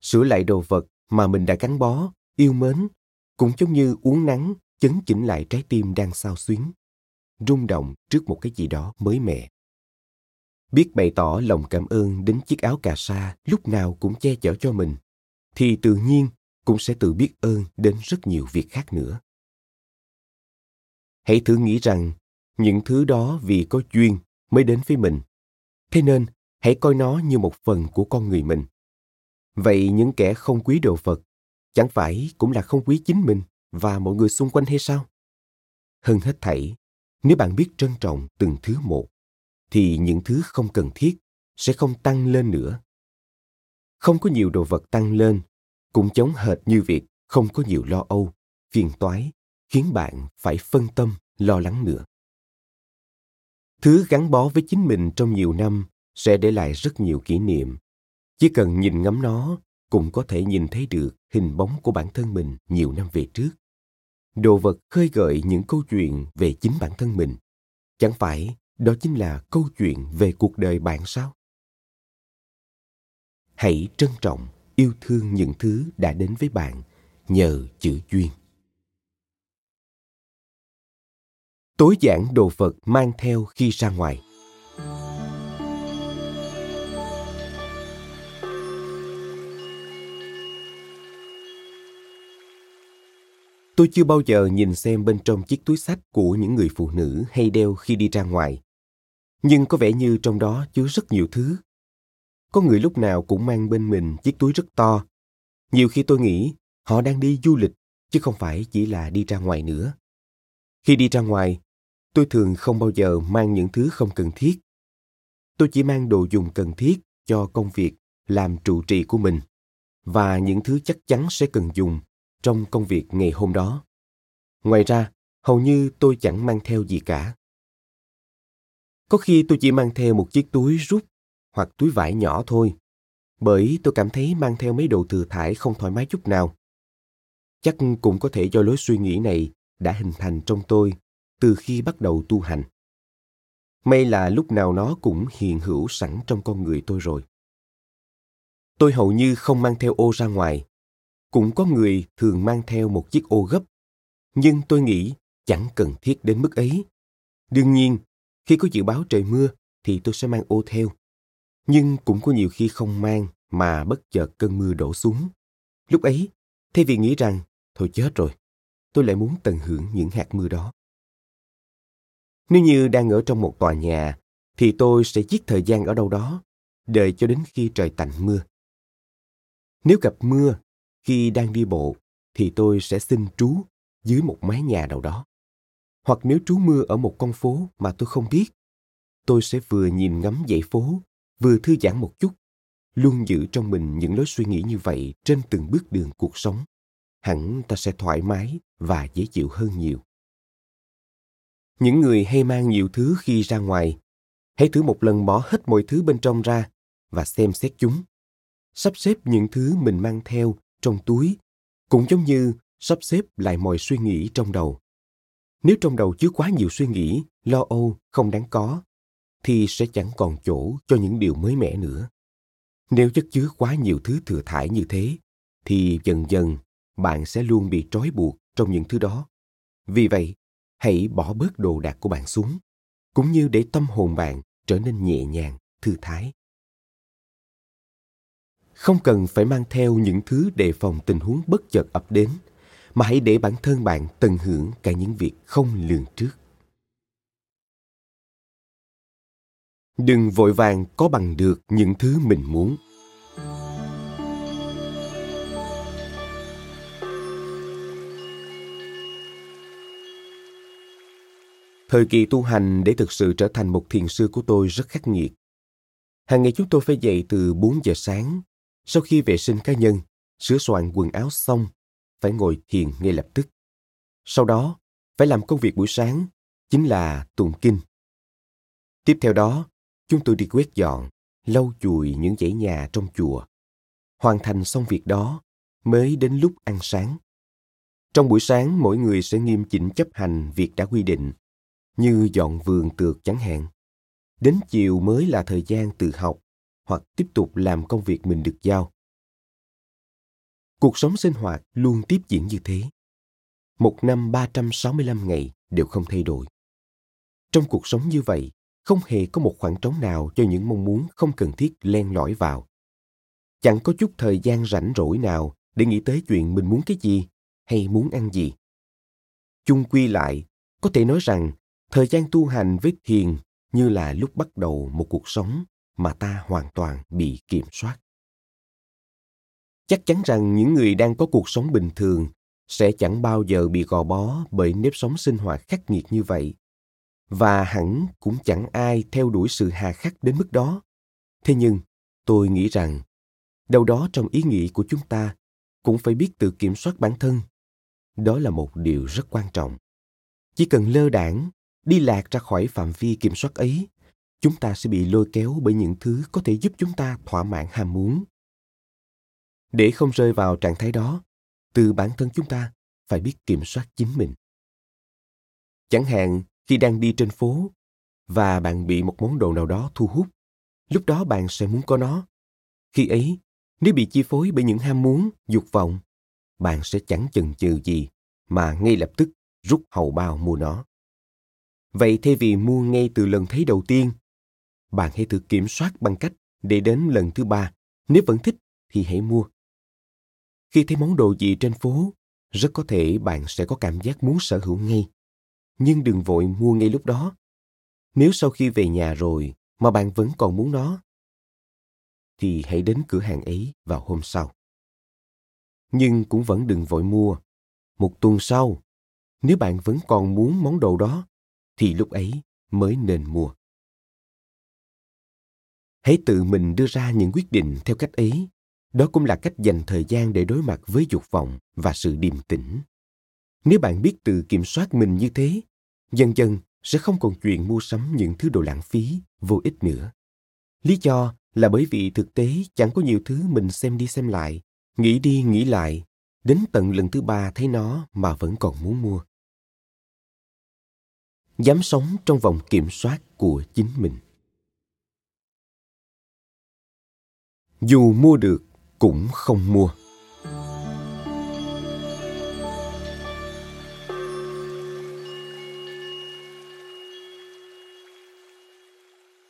Sửa lại đồ vật mà mình đã gắn bó, yêu mến, cũng giống như uống nắng chấn chỉnh lại trái tim đang sao xuyến rung động trước một cái gì đó mới mẻ. Biết bày tỏ lòng cảm ơn đến chiếc áo cà sa lúc nào cũng che chở cho mình, thì tự nhiên cũng sẽ tự biết ơn đến rất nhiều việc khác nữa. Hãy thử nghĩ rằng những thứ đó vì có duyên mới đến với mình thế nên hãy coi nó như một phần của con người mình vậy những kẻ không quý đồ vật chẳng phải cũng là không quý chính mình và mọi người xung quanh hay sao hơn hết thảy nếu bạn biết trân trọng từng thứ một, thì những thứ không cần thiết sẽ không tăng lên nữa. Không có nhiều đồ vật tăng lên, cũng giống hệt như việc không có nhiều lo âu, phiền toái, khiến bạn phải phân tâm, lo lắng nữa. Thứ gắn bó với chính mình trong nhiều năm sẽ để lại rất nhiều kỷ niệm. Chỉ cần nhìn ngắm nó cũng có thể nhìn thấy được hình bóng của bản thân mình nhiều năm về trước đồ vật khơi gợi những câu chuyện về chính bản thân mình. Chẳng phải đó chính là câu chuyện về cuộc đời bạn sao? Hãy trân trọng, yêu thương những thứ đã đến với bạn nhờ chữ duyên. Tối giản đồ vật mang theo khi ra ngoài. Tôi chưa bao giờ nhìn xem bên trong chiếc túi sách của những người phụ nữ hay đeo khi đi ra ngoài. Nhưng có vẻ như trong đó chứa rất nhiều thứ. Có người lúc nào cũng mang bên mình chiếc túi rất to. Nhiều khi tôi nghĩ họ đang đi du lịch, chứ không phải chỉ là đi ra ngoài nữa. Khi đi ra ngoài, tôi thường không bao giờ mang những thứ không cần thiết. Tôi chỉ mang đồ dùng cần thiết cho công việc làm trụ trì của mình, và những thứ chắc chắn sẽ cần dùng trong công việc ngày hôm đó. Ngoài ra, hầu như tôi chẳng mang theo gì cả. Có khi tôi chỉ mang theo một chiếc túi rút hoặc túi vải nhỏ thôi, bởi tôi cảm thấy mang theo mấy đồ thừa thải không thoải mái chút nào. Chắc cũng có thể do lối suy nghĩ này đã hình thành trong tôi từ khi bắt đầu tu hành. May là lúc nào nó cũng hiện hữu sẵn trong con người tôi rồi. Tôi hầu như không mang theo ô ra ngoài cũng có người thường mang theo một chiếc ô gấp. Nhưng tôi nghĩ chẳng cần thiết đến mức ấy. Đương nhiên, khi có dự báo trời mưa thì tôi sẽ mang ô theo. Nhưng cũng có nhiều khi không mang mà bất chợt cơn mưa đổ xuống. Lúc ấy, thay vì nghĩ rằng, thôi chết rồi, tôi lại muốn tận hưởng những hạt mưa đó. Nếu như đang ở trong một tòa nhà, thì tôi sẽ giết thời gian ở đâu đó, đợi cho đến khi trời tạnh mưa. Nếu gặp mưa khi đang đi bộ, thì tôi sẽ xin trú dưới một mái nhà nào đó. Hoặc nếu trú mưa ở một con phố mà tôi không biết, tôi sẽ vừa nhìn ngắm dãy phố, vừa thư giãn một chút, luôn giữ trong mình những lối suy nghĩ như vậy trên từng bước đường cuộc sống. Hẳn ta sẽ thoải mái và dễ chịu hơn nhiều. Những người hay mang nhiều thứ khi ra ngoài, hãy thử một lần bỏ hết mọi thứ bên trong ra và xem xét chúng. Sắp xếp những thứ mình mang theo trong túi, cũng giống như sắp xếp lại mọi suy nghĩ trong đầu. Nếu trong đầu chứa quá nhiều suy nghĩ, lo âu, không đáng có, thì sẽ chẳng còn chỗ cho những điều mới mẻ nữa. Nếu chất chứa quá nhiều thứ thừa thải như thế, thì dần dần bạn sẽ luôn bị trói buộc trong những thứ đó. Vì vậy, hãy bỏ bớt đồ đạc của bạn xuống, cũng như để tâm hồn bạn trở nên nhẹ nhàng, thư thái không cần phải mang theo những thứ đề phòng tình huống bất chợt ập đến, mà hãy để bản thân bạn tận hưởng cả những việc không lường trước đừng vội vàng có bằng được những thứ mình muốn Thời kỳ tu hành để thực sự trở thành một thiền sư của tôi rất khắc nghiệt. Hàng ngày chúng tôi phải dậy từ 4 giờ sáng. Sau khi vệ sinh cá nhân, sửa soạn quần áo xong, phải ngồi thiền ngay lập tức. Sau đó, phải làm công việc buổi sáng, chính là tụng kinh. Tiếp theo đó, chúng tôi đi quét dọn, lau chùi những dãy nhà trong chùa. Hoàn thành xong việc đó, mới đến lúc ăn sáng. Trong buổi sáng, mỗi người sẽ nghiêm chỉnh chấp hành việc đã quy định như dọn vườn tược chẳng hạn. Đến chiều mới là thời gian tự học hoặc tiếp tục làm công việc mình được giao. Cuộc sống sinh hoạt luôn tiếp diễn như thế. Một năm 365 ngày đều không thay đổi. Trong cuộc sống như vậy, không hề có một khoảng trống nào cho những mong muốn không cần thiết len lỏi vào. Chẳng có chút thời gian rảnh rỗi nào để nghĩ tới chuyện mình muốn cái gì hay muốn ăn gì. Chung quy lại, có thể nói rằng thời gian tu hành với thiền như là lúc bắt đầu một cuộc sống mà ta hoàn toàn bị kiểm soát. Chắc chắn rằng những người đang có cuộc sống bình thường sẽ chẳng bao giờ bị gò bó bởi nếp sống sinh hoạt khắc nghiệt như vậy. Và hẳn cũng chẳng ai theo đuổi sự hà khắc đến mức đó. Thế nhưng, tôi nghĩ rằng, đâu đó trong ý nghĩ của chúng ta cũng phải biết tự kiểm soát bản thân. Đó là một điều rất quan trọng. Chỉ cần lơ đảng, đi lạc ra khỏi phạm vi kiểm soát ấy chúng ta sẽ bị lôi kéo bởi những thứ có thể giúp chúng ta thỏa mãn ham muốn. Để không rơi vào trạng thái đó, từ bản thân chúng ta phải biết kiểm soát chính mình. Chẳng hạn, khi đang đi trên phố và bạn bị một món đồ nào đó thu hút, lúc đó bạn sẽ muốn có nó. Khi ấy, nếu bị chi phối bởi những ham muốn, dục vọng, bạn sẽ chẳng chần chừ gì mà ngay lập tức rút hầu bao mua nó. Vậy thay vì mua ngay từ lần thấy đầu tiên bạn hãy thử kiểm soát bằng cách để đến lần thứ ba. Nếu vẫn thích thì hãy mua. Khi thấy món đồ gì trên phố, rất có thể bạn sẽ có cảm giác muốn sở hữu ngay. Nhưng đừng vội mua ngay lúc đó. Nếu sau khi về nhà rồi mà bạn vẫn còn muốn nó, thì hãy đến cửa hàng ấy vào hôm sau. Nhưng cũng vẫn đừng vội mua. Một tuần sau, nếu bạn vẫn còn muốn món đồ đó, thì lúc ấy mới nên mua hãy tự mình đưa ra những quyết định theo cách ấy. Đó cũng là cách dành thời gian để đối mặt với dục vọng và sự điềm tĩnh. Nếu bạn biết tự kiểm soát mình như thế, dần dần sẽ không còn chuyện mua sắm những thứ đồ lãng phí, vô ích nữa. Lý do là bởi vì thực tế chẳng có nhiều thứ mình xem đi xem lại, nghĩ đi nghĩ lại, đến tận lần thứ ba thấy nó mà vẫn còn muốn mua. Dám sống trong vòng kiểm soát của chính mình. Dù mua được cũng không mua.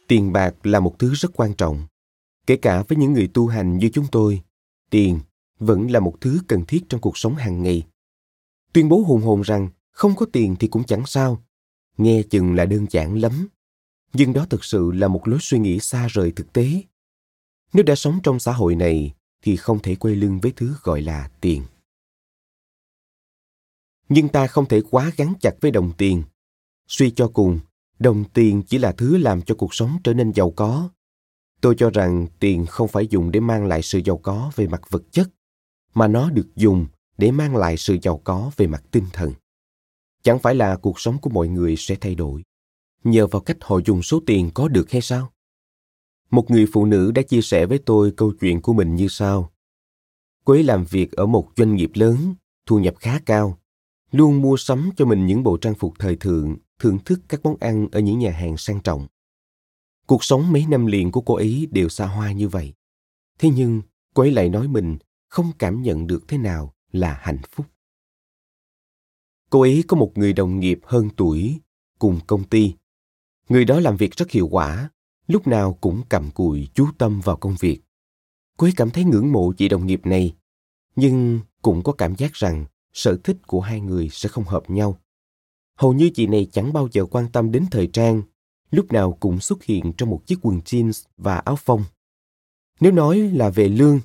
Tiền bạc là một thứ rất quan trọng. Kể cả với những người tu hành như chúng tôi, tiền vẫn là một thứ cần thiết trong cuộc sống hàng ngày. Tuyên bố hùng hồn rằng không có tiền thì cũng chẳng sao. Nghe chừng là đơn giản lắm. Nhưng đó thực sự là một lối suy nghĩ xa rời thực tế nếu đã sống trong xã hội này, thì không thể quay lưng với thứ gọi là tiền. Nhưng ta không thể quá gắn chặt với đồng tiền. Suy cho cùng, đồng tiền chỉ là thứ làm cho cuộc sống trở nên giàu có. Tôi cho rằng tiền không phải dùng để mang lại sự giàu có về mặt vật chất, mà nó được dùng để mang lại sự giàu có về mặt tinh thần. Chẳng phải là cuộc sống của mọi người sẽ thay đổi. Nhờ vào cách họ dùng số tiền có được hay sao? Một người phụ nữ đã chia sẻ với tôi câu chuyện của mình như sau. Cô ấy làm việc ở một doanh nghiệp lớn, thu nhập khá cao. Luôn mua sắm cho mình những bộ trang phục thời thượng, thưởng thức các món ăn ở những nhà hàng sang trọng. Cuộc sống mấy năm liền của cô ấy đều xa hoa như vậy. Thế nhưng, cô ấy lại nói mình không cảm nhận được thế nào là hạnh phúc. Cô ấy có một người đồng nghiệp hơn tuổi cùng công ty. Người đó làm việc rất hiệu quả lúc nào cũng cầm cùi chú tâm vào công việc. Cô ấy cảm thấy ngưỡng mộ chị đồng nghiệp này, nhưng cũng có cảm giác rằng sở thích của hai người sẽ không hợp nhau. Hầu như chị này chẳng bao giờ quan tâm đến thời trang, lúc nào cũng xuất hiện trong một chiếc quần jeans và áo phông. Nếu nói là về lương,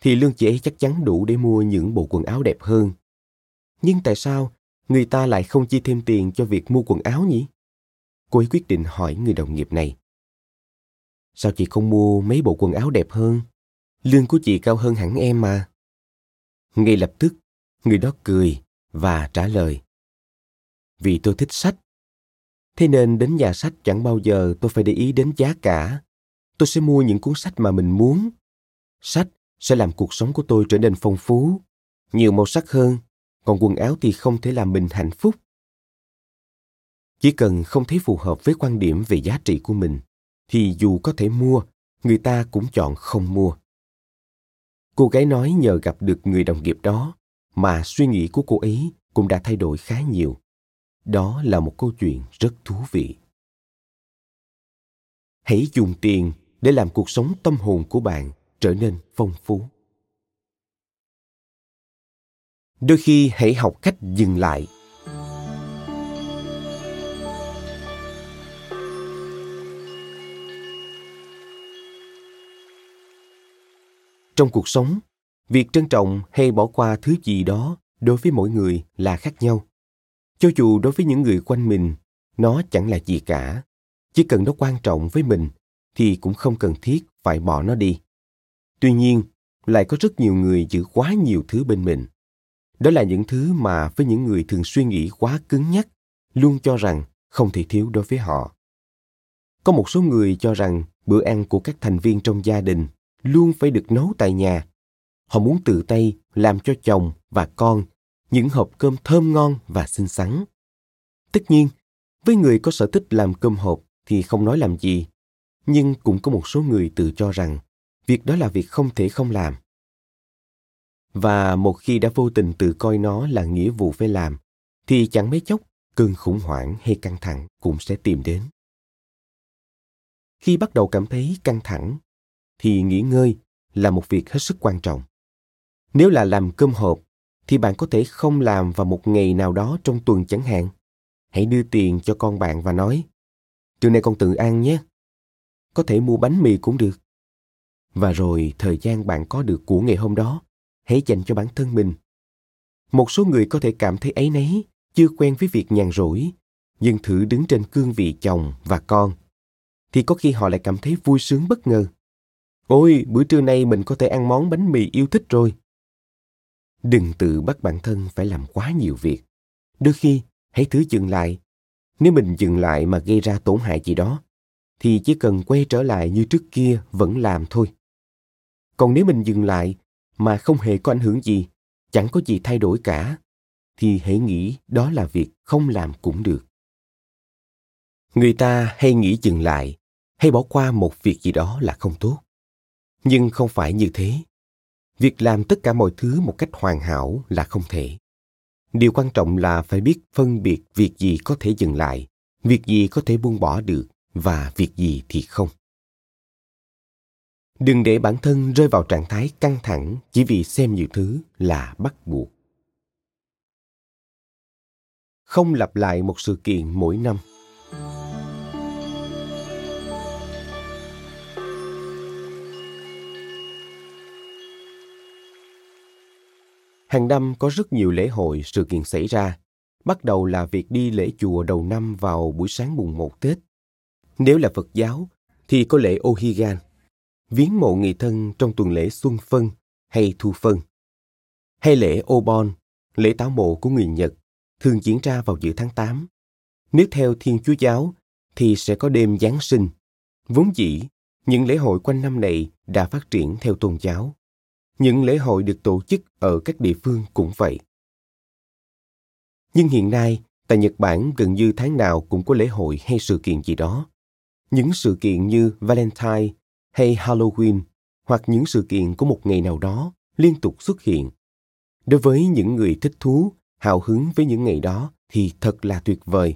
thì lương chị ấy chắc chắn đủ để mua những bộ quần áo đẹp hơn. Nhưng tại sao người ta lại không chi thêm tiền cho việc mua quần áo nhỉ? Cô ấy quyết định hỏi người đồng nghiệp này sao chị không mua mấy bộ quần áo đẹp hơn? Lương của chị cao hơn hẳn em mà. Ngay lập tức, người đó cười và trả lời. Vì tôi thích sách. Thế nên đến nhà sách chẳng bao giờ tôi phải để ý đến giá cả. Tôi sẽ mua những cuốn sách mà mình muốn. Sách sẽ làm cuộc sống của tôi trở nên phong phú, nhiều màu sắc hơn, còn quần áo thì không thể làm mình hạnh phúc. Chỉ cần không thấy phù hợp với quan điểm về giá trị của mình thì dù có thể mua, người ta cũng chọn không mua. Cô gái nói nhờ gặp được người đồng nghiệp đó mà suy nghĩ của cô ấy cũng đã thay đổi khá nhiều. Đó là một câu chuyện rất thú vị. Hãy dùng tiền để làm cuộc sống tâm hồn của bạn trở nên phong phú. Đôi khi hãy học cách dừng lại. Trong cuộc sống, việc trân trọng hay bỏ qua thứ gì đó đối với mỗi người là khác nhau. Cho dù đối với những người quanh mình, nó chẳng là gì cả. Chỉ cần nó quan trọng với mình thì cũng không cần thiết phải bỏ nó đi. Tuy nhiên, lại có rất nhiều người giữ quá nhiều thứ bên mình. Đó là những thứ mà với những người thường suy nghĩ quá cứng nhắc, luôn cho rằng không thể thiếu đối với họ. Có một số người cho rằng bữa ăn của các thành viên trong gia đình luôn phải được nấu tại nhà. Họ muốn tự tay làm cho chồng và con những hộp cơm thơm ngon và xinh xắn. Tất nhiên, với người có sở thích làm cơm hộp thì không nói làm gì, nhưng cũng có một số người tự cho rằng việc đó là việc không thể không làm. Và một khi đã vô tình tự coi nó là nghĩa vụ phải làm, thì chẳng mấy chốc cơn khủng hoảng hay căng thẳng cũng sẽ tìm đến. Khi bắt đầu cảm thấy căng thẳng thì nghỉ ngơi là một việc hết sức quan trọng. Nếu là làm cơm hộp, thì bạn có thể không làm vào một ngày nào đó trong tuần chẳng hạn. Hãy đưa tiền cho con bạn và nói, trưa nay con tự ăn nhé. Có thể mua bánh mì cũng được. Và rồi thời gian bạn có được của ngày hôm đó, hãy dành cho bản thân mình. Một số người có thể cảm thấy ấy nấy chưa quen với việc nhàn rỗi, nhưng thử đứng trên cương vị chồng và con, thì có khi họ lại cảm thấy vui sướng bất ngờ ôi, bữa trưa nay mình có thể ăn món bánh mì yêu thích rồi. Đừng tự bắt bản thân phải làm quá nhiều việc. Đôi khi, hãy thứ dừng lại. Nếu mình dừng lại mà gây ra tổn hại gì đó, thì chỉ cần quay trở lại như trước kia vẫn làm thôi. Còn nếu mình dừng lại mà không hề có ảnh hưởng gì, chẳng có gì thay đổi cả, thì hãy nghĩ đó là việc không làm cũng được. Người ta hay nghĩ dừng lại, hay bỏ qua một việc gì đó là không tốt nhưng không phải như thế. Việc làm tất cả mọi thứ một cách hoàn hảo là không thể. Điều quan trọng là phải biết phân biệt việc gì có thể dừng lại, việc gì có thể buông bỏ được và việc gì thì không. Đừng để bản thân rơi vào trạng thái căng thẳng chỉ vì xem nhiều thứ là bắt buộc. Không lặp lại một sự kiện mỗi năm. Hàng năm có rất nhiều lễ hội, sự kiện xảy ra. Bắt đầu là việc đi lễ chùa đầu năm vào buổi sáng mùng một Tết. Nếu là Phật giáo, thì có lễ Ohigan, viếng mộ người thân trong tuần lễ Xuân Phân hay Thu Phân. Hay lễ Obon, lễ táo mộ của người Nhật, thường diễn ra vào giữa tháng 8. Nếu theo Thiên Chúa Giáo, thì sẽ có đêm Giáng sinh. Vốn dĩ, những lễ hội quanh năm này đã phát triển theo tôn giáo. Những lễ hội được tổ chức ở các địa phương cũng vậy. Nhưng hiện nay, tại Nhật Bản gần như tháng nào cũng có lễ hội hay sự kiện gì đó. Những sự kiện như Valentine hay Halloween hoặc những sự kiện của một ngày nào đó liên tục xuất hiện. Đối với những người thích thú, hào hứng với những ngày đó thì thật là tuyệt vời.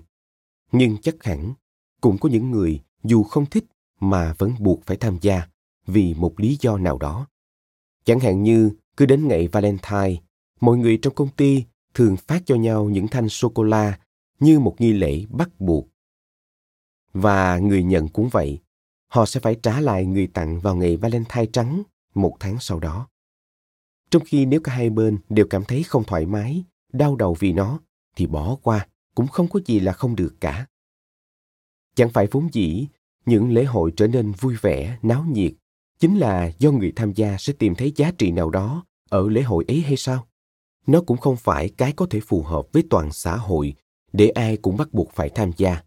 Nhưng chắc hẳn cũng có những người dù không thích mà vẫn buộc phải tham gia vì một lý do nào đó. Chẳng hạn như cứ đến ngày Valentine, mọi người trong công ty thường phát cho nhau những thanh sô-cô-la như một nghi lễ bắt buộc. Và người nhận cũng vậy, họ sẽ phải trả lại người tặng vào ngày Valentine trắng một tháng sau đó. Trong khi nếu cả hai bên đều cảm thấy không thoải mái, đau đầu vì nó, thì bỏ qua cũng không có gì là không được cả. Chẳng phải vốn dĩ, những lễ hội trở nên vui vẻ, náo nhiệt chính là do người tham gia sẽ tìm thấy giá trị nào đó ở lễ hội ấy hay sao? Nó cũng không phải cái có thể phù hợp với toàn xã hội để ai cũng bắt buộc phải tham gia.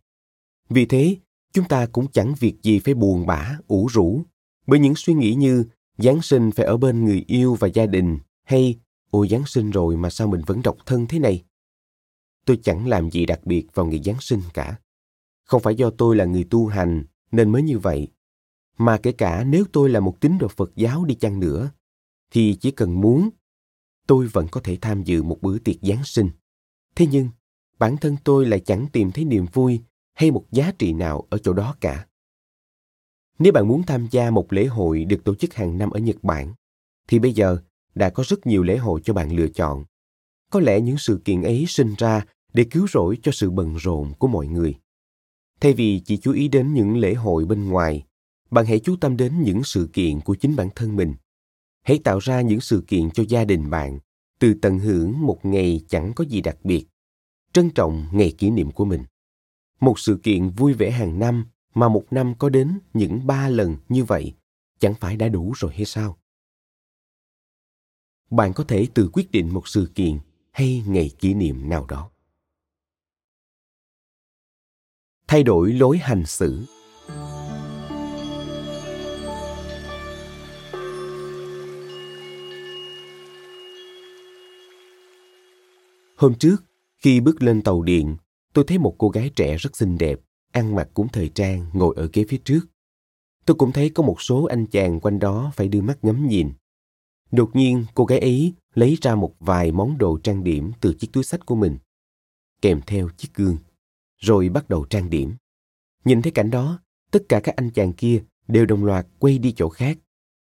Vì thế, chúng ta cũng chẳng việc gì phải buồn bã, ủ rũ bởi những suy nghĩ như giáng sinh phải ở bên người yêu và gia đình hay, ôi, giáng sinh rồi mà sao mình vẫn độc thân thế này? Tôi chẳng làm gì đặc biệt vào ngày giáng sinh cả. Không phải do tôi là người tu hành nên mới như vậy mà kể cả nếu tôi là một tín đồ Phật giáo đi chăng nữa, thì chỉ cần muốn, tôi vẫn có thể tham dự một bữa tiệc Giáng sinh. Thế nhưng, bản thân tôi lại chẳng tìm thấy niềm vui hay một giá trị nào ở chỗ đó cả. Nếu bạn muốn tham gia một lễ hội được tổ chức hàng năm ở Nhật Bản, thì bây giờ đã có rất nhiều lễ hội cho bạn lựa chọn. Có lẽ những sự kiện ấy sinh ra để cứu rỗi cho sự bận rộn của mọi người. Thay vì chỉ chú ý đến những lễ hội bên ngoài bạn hãy chú tâm đến những sự kiện của chính bản thân mình. Hãy tạo ra những sự kiện cho gia đình bạn, từ tận hưởng một ngày chẳng có gì đặc biệt. Trân trọng ngày kỷ niệm của mình. Một sự kiện vui vẻ hàng năm mà một năm có đến những ba lần như vậy, chẳng phải đã đủ rồi hay sao? Bạn có thể tự quyết định một sự kiện hay ngày kỷ niệm nào đó. Thay đổi lối hành xử. Hôm trước, khi bước lên tàu điện, tôi thấy một cô gái trẻ rất xinh đẹp, ăn mặc cũng thời trang, ngồi ở ghế phía trước. Tôi cũng thấy có một số anh chàng quanh đó phải đưa mắt ngắm nhìn. Đột nhiên, cô gái ấy lấy ra một vài món đồ trang điểm từ chiếc túi sách của mình, kèm theo chiếc gương, rồi bắt đầu trang điểm. Nhìn thấy cảnh đó, tất cả các anh chàng kia đều đồng loạt quay đi chỗ khác,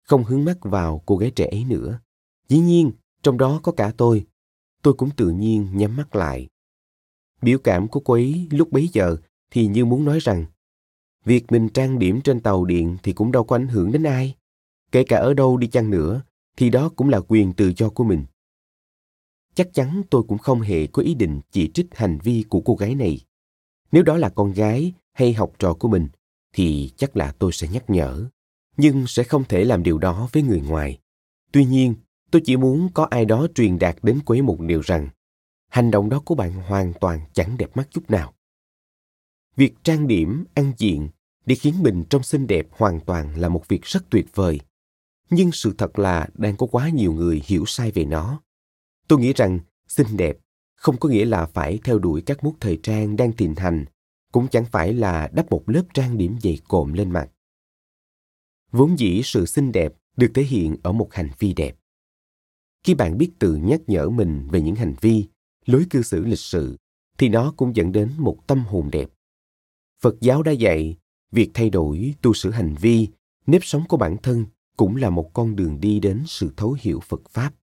không hướng mắt vào cô gái trẻ ấy nữa. Dĩ nhiên, trong đó có cả tôi tôi cũng tự nhiên nhắm mắt lại. Biểu cảm của cô ấy lúc bấy giờ thì như muốn nói rằng, việc mình trang điểm trên tàu điện thì cũng đâu có ảnh hưởng đến ai. Kể cả ở đâu đi chăng nữa, thì đó cũng là quyền tự do của mình. Chắc chắn tôi cũng không hề có ý định chỉ trích hành vi của cô gái này. Nếu đó là con gái hay học trò của mình, thì chắc là tôi sẽ nhắc nhở, nhưng sẽ không thể làm điều đó với người ngoài. Tuy nhiên tôi chỉ muốn có ai đó truyền đạt đến quế ấy một điều rằng, hành động đó của bạn hoàn toàn chẳng đẹp mắt chút nào. Việc trang điểm, ăn diện, để khiến mình trông xinh đẹp hoàn toàn là một việc rất tuyệt vời. Nhưng sự thật là đang có quá nhiều người hiểu sai về nó. Tôi nghĩ rằng, xinh đẹp không có nghĩa là phải theo đuổi các mốt thời trang đang thịnh hành, cũng chẳng phải là đắp một lớp trang điểm dày cộm lên mặt. Vốn dĩ sự xinh đẹp được thể hiện ở một hành vi đẹp khi bạn biết tự nhắc nhở mình về những hành vi, lối cư xử lịch sự, thì nó cũng dẫn đến một tâm hồn đẹp. Phật giáo đã dạy, việc thay đổi tu sửa hành vi, nếp sống của bản thân cũng là một con đường đi đến sự thấu hiểu phật pháp.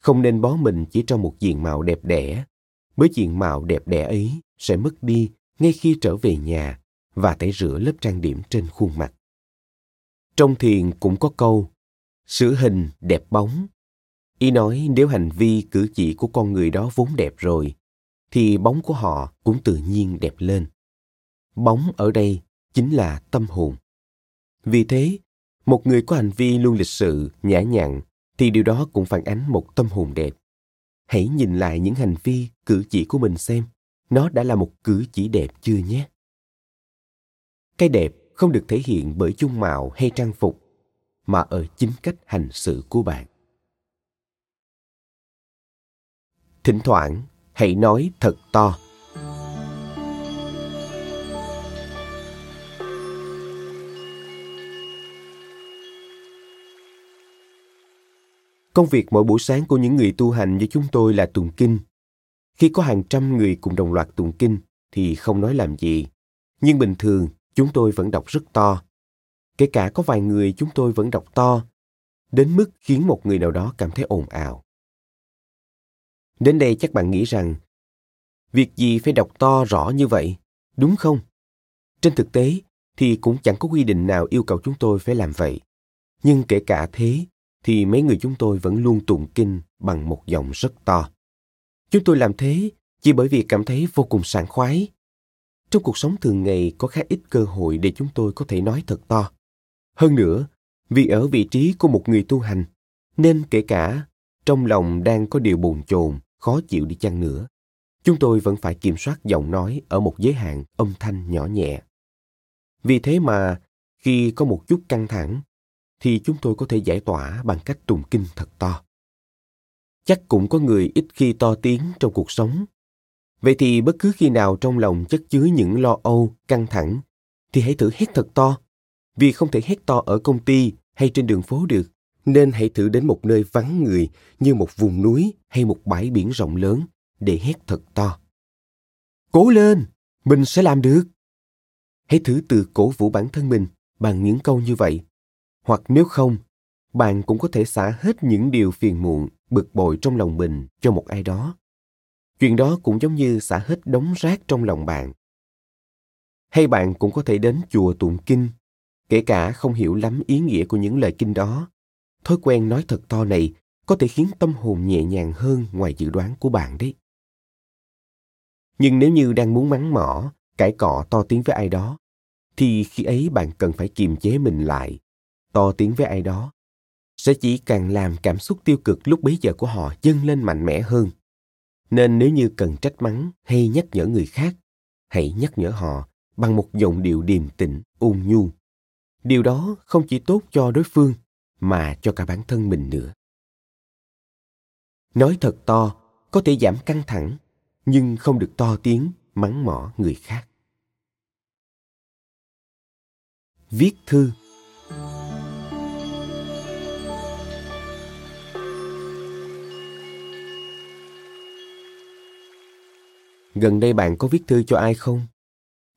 Không nên bó mình chỉ trong một diện mạo đẹp đẽ, bởi diện mạo đẹp đẽ ấy sẽ mất đi ngay khi trở về nhà và tẩy rửa lớp trang điểm trên khuôn mặt. Trong thiền cũng có câu, sửa hình đẹp bóng ý nói nếu hành vi cử chỉ của con người đó vốn đẹp rồi, thì bóng của họ cũng tự nhiên đẹp lên. Bóng ở đây chính là tâm hồn. Vì thế, một người có hành vi luôn lịch sự, nhã nhặn, thì điều đó cũng phản ánh một tâm hồn đẹp. Hãy nhìn lại những hành vi cử chỉ của mình xem, nó đã là một cử chỉ đẹp chưa nhé? Cái đẹp không được thể hiện bởi dung mạo hay trang phục, mà ở chính cách hành xử của bạn. Thỉnh thoảng hãy nói thật to Công việc mỗi buổi sáng của những người tu hành như chúng tôi là tụng kinh. Khi có hàng trăm người cùng đồng loạt tụng kinh thì không nói làm gì. Nhưng bình thường chúng tôi vẫn đọc rất to. Kể cả có vài người chúng tôi vẫn đọc to, đến mức khiến một người nào đó cảm thấy ồn ào. Đến đây chắc bạn nghĩ rằng, việc gì phải đọc to rõ như vậy, đúng không? Trên thực tế thì cũng chẳng có quy định nào yêu cầu chúng tôi phải làm vậy. Nhưng kể cả thế, thì mấy người chúng tôi vẫn luôn tụng kinh bằng một giọng rất to. Chúng tôi làm thế chỉ bởi vì cảm thấy vô cùng sảng khoái. Trong cuộc sống thường ngày có khá ít cơ hội để chúng tôi có thể nói thật to. Hơn nữa, vì ở vị trí của một người tu hành, nên kể cả trong lòng đang có điều bồn chồn, khó chịu đi chăng nữa, chúng tôi vẫn phải kiểm soát giọng nói ở một giới hạn âm thanh nhỏ nhẹ. Vì thế mà, khi có một chút căng thẳng thì chúng tôi có thể giải tỏa bằng cách tụng kinh thật to. Chắc cũng có người ít khi to tiếng trong cuộc sống. Vậy thì bất cứ khi nào trong lòng chất chứa những lo âu, căng thẳng, thì hãy thử hét thật to. Vì không thể hét to ở công ty hay trên đường phố được, nên hãy thử đến một nơi vắng người như một vùng núi hay một bãi biển rộng lớn để hét thật to. Cố lên, mình sẽ làm được. Hãy thử tự cổ vũ bản thân mình bằng những câu như vậy hoặc nếu không bạn cũng có thể xả hết những điều phiền muộn bực bội trong lòng mình cho một ai đó chuyện đó cũng giống như xả hết đống rác trong lòng bạn hay bạn cũng có thể đến chùa tụng kinh kể cả không hiểu lắm ý nghĩa của những lời kinh đó thói quen nói thật to này có thể khiến tâm hồn nhẹ nhàng hơn ngoài dự đoán của bạn đấy. Nhưng nếu như đang muốn mắng mỏ, cãi cọ to tiếng với ai đó, thì khi ấy bạn cần phải kiềm chế mình lại. To tiếng với ai đó sẽ chỉ càng làm cảm xúc tiêu cực lúc bấy giờ của họ dâng lên mạnh mẽ hơn. Nên nếu như cần trách mắng hay nhắc nhở người khác, hãy nhắc nhở họ bằng một giọng điệu điềm tĩnh, ôn nhu. Điều đó không chỉ tốt cho đối phương mà cho cả bản thân mình nữa. Nói thật to có thể giảm căng thẳng, nhưng không được to tiếng mắng mỏ người khác. Viết thư Gần đây bạn có viết thư cho ai không?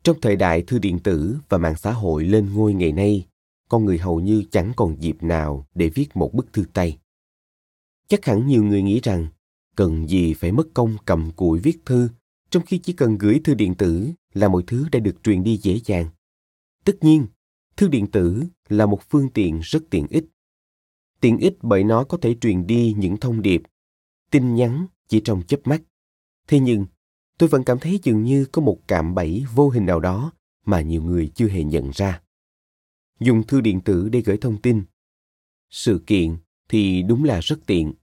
Trong thời đại thư điện tử và mạng xã hội lên ngôi ngày nay, con người hầu như chẳng còn dịp nào để viết một bức thư tay. Chắc hẳn nhiều người nghĩ rằng cần gì phải mất công cầm cụi viết thư, trong khi chỉ cần gửi thư điện tử là mọi thứ đã được truyền đi dễ dàng. Tất nhiên, thư điện tử là một phương tiện rất tiện ích. Tiện ích bởi nó có thể truyền đi những thông điệp, tin nhắn chỉ trong chớp mắt. Thế nhưng, tôi vẫn cảm thấy dường như có một cạm bẫy vô hình nào đó mà nhiều người chưa hề nhận ra. Dùng thư điện tử để gửi thông tin. Sự kiện thì đúng là rất tiện.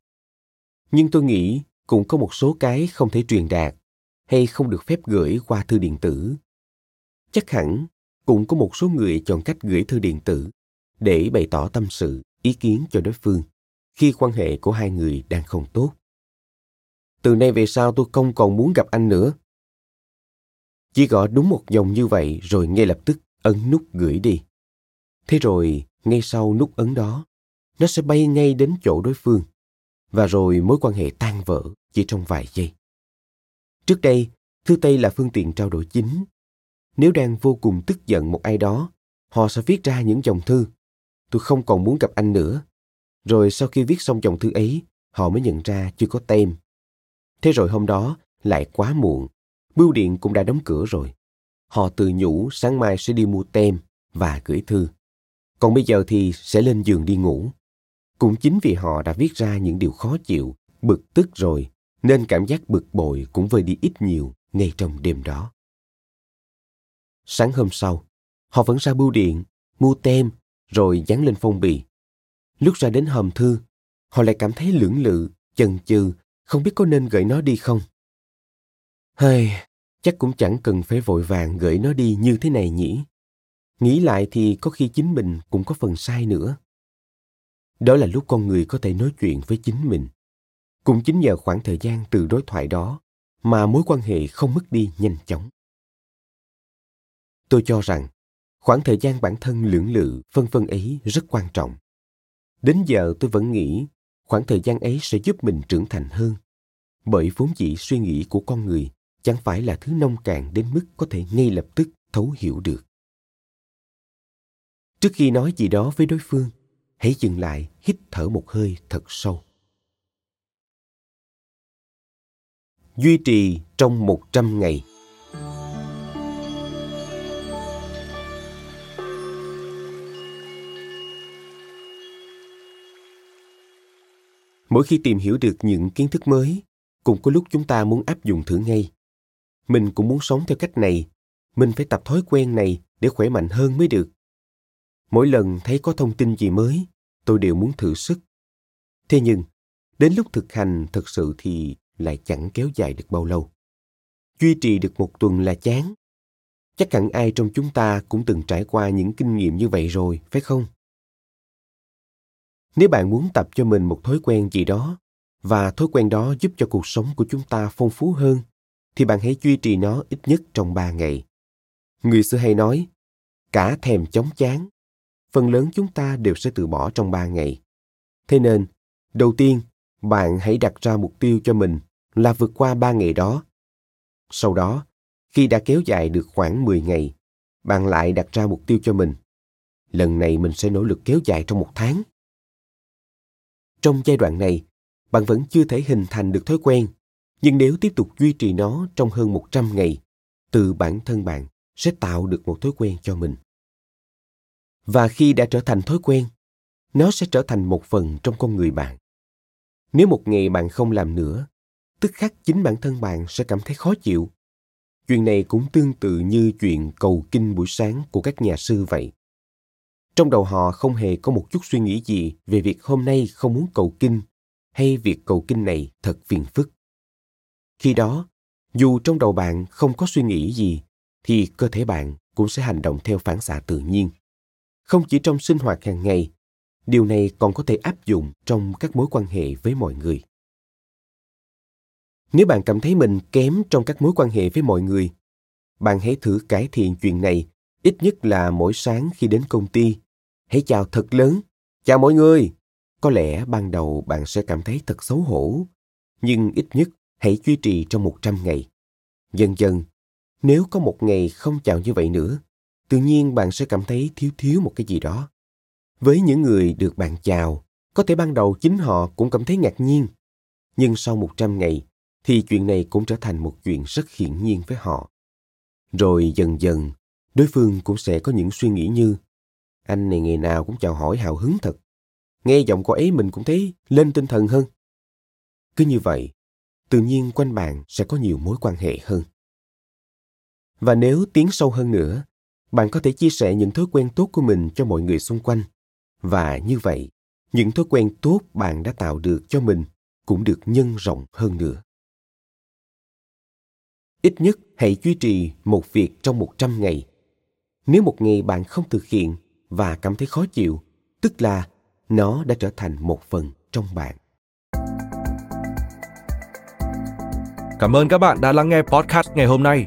Nhưng tôi nghĩ cũng có một số cái không thể truyền đạt hay không được phép gửi qua thư điện tử. Chắc hẳn cũng có một số người chọn cách gửi thư điện tử để bày tỏ tâm sự, ý kiến cho đối phương khi quan hệ của hai người đang không tốt từ nay về sau tôi không còn muốn gặp anh nữa. Chỉ gõ đúng một dòng như vậy rồi ngay lập tức ấn nút gửi đi. Thế rồi, ngay sau nút ấn đó, nó sẽ bay ngay đến chỗ đối phương. Và rồi mối quan hệ tan vỡ chỉ trong vài giây. Trước đây, thư tay là phương tiện trao đổi chính. Nếu đang vô cùng tức giận một ai đó, họ sẽ viết ra những dòng thư. Tôi không còn muốn gặp anh nữa. Rồi sau khi viết xong dòng thư ấy, họ mới nhận ra chưa có tem Thế rồi hôm đó, lại quá muộn. Bưu điện cũng đã đóng cửa rồi. Họ tự nhủ sáng mai sẽ đi mua tem và gửi thư. Còn bây giờ thì sẽ lên giường đi ngủ. Cũng chính vì họ đã viết ra những điều khó chịu, bực tức rồi, nên cảm giác bực bội cũng vơi đi ít nhiều ngay trong đêm đó. Sáng hôm sau, họ vẫn ra bưu điện, mua tem, rồi dán lên phong bì. Lúc ra đến hòm thư, họ lại cảm thấy lưỡng lự, chần chừ không biết có nên gửi nó đi không hơi chắc cũng chẳng cần phải vội vàng gửi nó đi như thế này nhỉ nghĩ lại thì có khi chính mình cũng có phần sai nữa. Đó là lúc con người có thể nói chuyện với chính mình. Cũng chính nhờ khoảng thời gian từ đối thoại đó mà mối quan hệ không mất đi nhanh chóng. Tôi cho rằng, khoảng thời gian bản thân lưỡng lự, phân vân ấy rất quan trọng. Đến giờ tôi vẫn nghĩ, khoảng thời gian ấy sẽ giúp mình trưởng thành hơn. Bởi vốn dĩ suy nghĩ của con người chẳng phải là thứ nông cạn đến mức có thể ngay lập tức thấu hiểu được trước khi nói gì đó với đối phương, hãy dừng lại, hít thở một hơi thật sâu. Duy trì trong một trăm ngày. Mỗi khi tìm hiểu được những kiến thức mới cũng có lúc chúng ta muốn áp dụng thử ngay. Mình cũng muốn sống theo cách này. Mình phải tập thói quen này để khỏe mạnh hơn mới được mỗi lần thấy có thông tin gì mới tôi đều muốn thử sức. Thế nhưng đến lúc thực hành thực sự thì lại chẳng kéo dài được bao lâu. Duy trì được một tuần là chán. Chắc hẳn ai trong chúng ta cũng từng trải qua những kinh nghiệm như vậy rồi phải không? Nếu bạn muốn tập cho mình một thói quen gì đó và thói quen đó giúp cho cuộc sống của chúng ta phong phú hơn, thì bạn hãy duy trì nó ít nhất trong ba ngày. Người xưa hay nói, cả thèm chóng chán, phần lớn chúng ta đều sẽ từ bỏ trong ba ngày. Thế nên, đầu tiên, bạn hãy đặt ra mục tiêu cho mình là vượt qua ba ngày đó. Sau đó, khi đã kéo dài được khoảng 10 ngày, bạn lại đặt ra mục tiêu cho mình. Lần này mình sẽ nỗ lực kéo dài trong một tháng. Trong giai đoạn này, bạn vẫn chưa thể hình thành được thói quen, nhưng nếu tiếp tục duy trì nó trong hơn 100 ngày, từ bản thân bạn sẽ tạo được một thói quen cho mình. Và khi đã trở thành thói quen, nó sẽ trở thành một phần trong con người bạn. Nếu một ngày bạn không làm nữa, tức khắc chính bản thân bạn sẽ cảm thấy khó chịu. Chuyện này cũng tương tự như chuyện cầu kinh buổi sáng của các nhà sư vậy. Trong đầu họ không hề có một chút suy nghĩ gì về việc hôm nay không muốn cầu kinh hay việc cầu kinh này thật phiền phức. Khi đó, dù trong đầu bạn không có suy nghĩ gì, thì cơ thể bạn cũng sẽ hành động theo phản xạ tự nhiên. Không chỉ trong sinh hoạt hàng ngày, điều này còn có thể áp dụng trong các mối quan hệ với mọi người. Nếu bạn cảm thấy mình kém trong các mối quan hệ với mọi người, bạn hãy thử cải thiện chuyện này ít nhất là mỗi sáng khi đến công ty. Hãy chào thật lớn. Chào mọi người. Có lẽ ban đầu bạn sẽ cảm thấy thật xấu hổ, nhưng ít nhất hãy duy trì trong 100 ngày. Dần dần, nếu có một ngày không chào như vậy nữa, tự nhiên bạn sẽ cảm thấy thiếu thiếu một cái gì đó. Với những người được bạn chào, có thể ban đầu chính họ cũng cảm thấy ngạc nhiên. Nhưng sau 100 ngày, thì chuyện này cũng trở thành một chuyện rất hiển nhiên với họ. Rồi dần dần, đối phương cũng sẽ có những suy nghĩ như anh này ngày nào cũng chào hỏi hào hứng thật. Nghe giọng cô ấy mình cũng thấy lên tinh thần hơn. Cứ như vậy, tự nhiên quanh bạn sẽ có nhiều mối quan hệ hơn. Và nếu tiến sâu hơn nữa, bạn có thể chia sẻ những thói quen tốt của mình cho mọi người xung quanh. Và như vậy, những thói quen tốt bạn đã tạo được cho mình cũng được nhân rộng hơn nữa. Ít nhất hãy duy trì một việc trong 100 ngày. Nếu một ngày bạn không thực hiện và cảm thấy khó chịu, tức là nó đã trở thành một phần trong bạn. Cảm ơn các bạn đã lắng nghe podcast ngày hôm nay.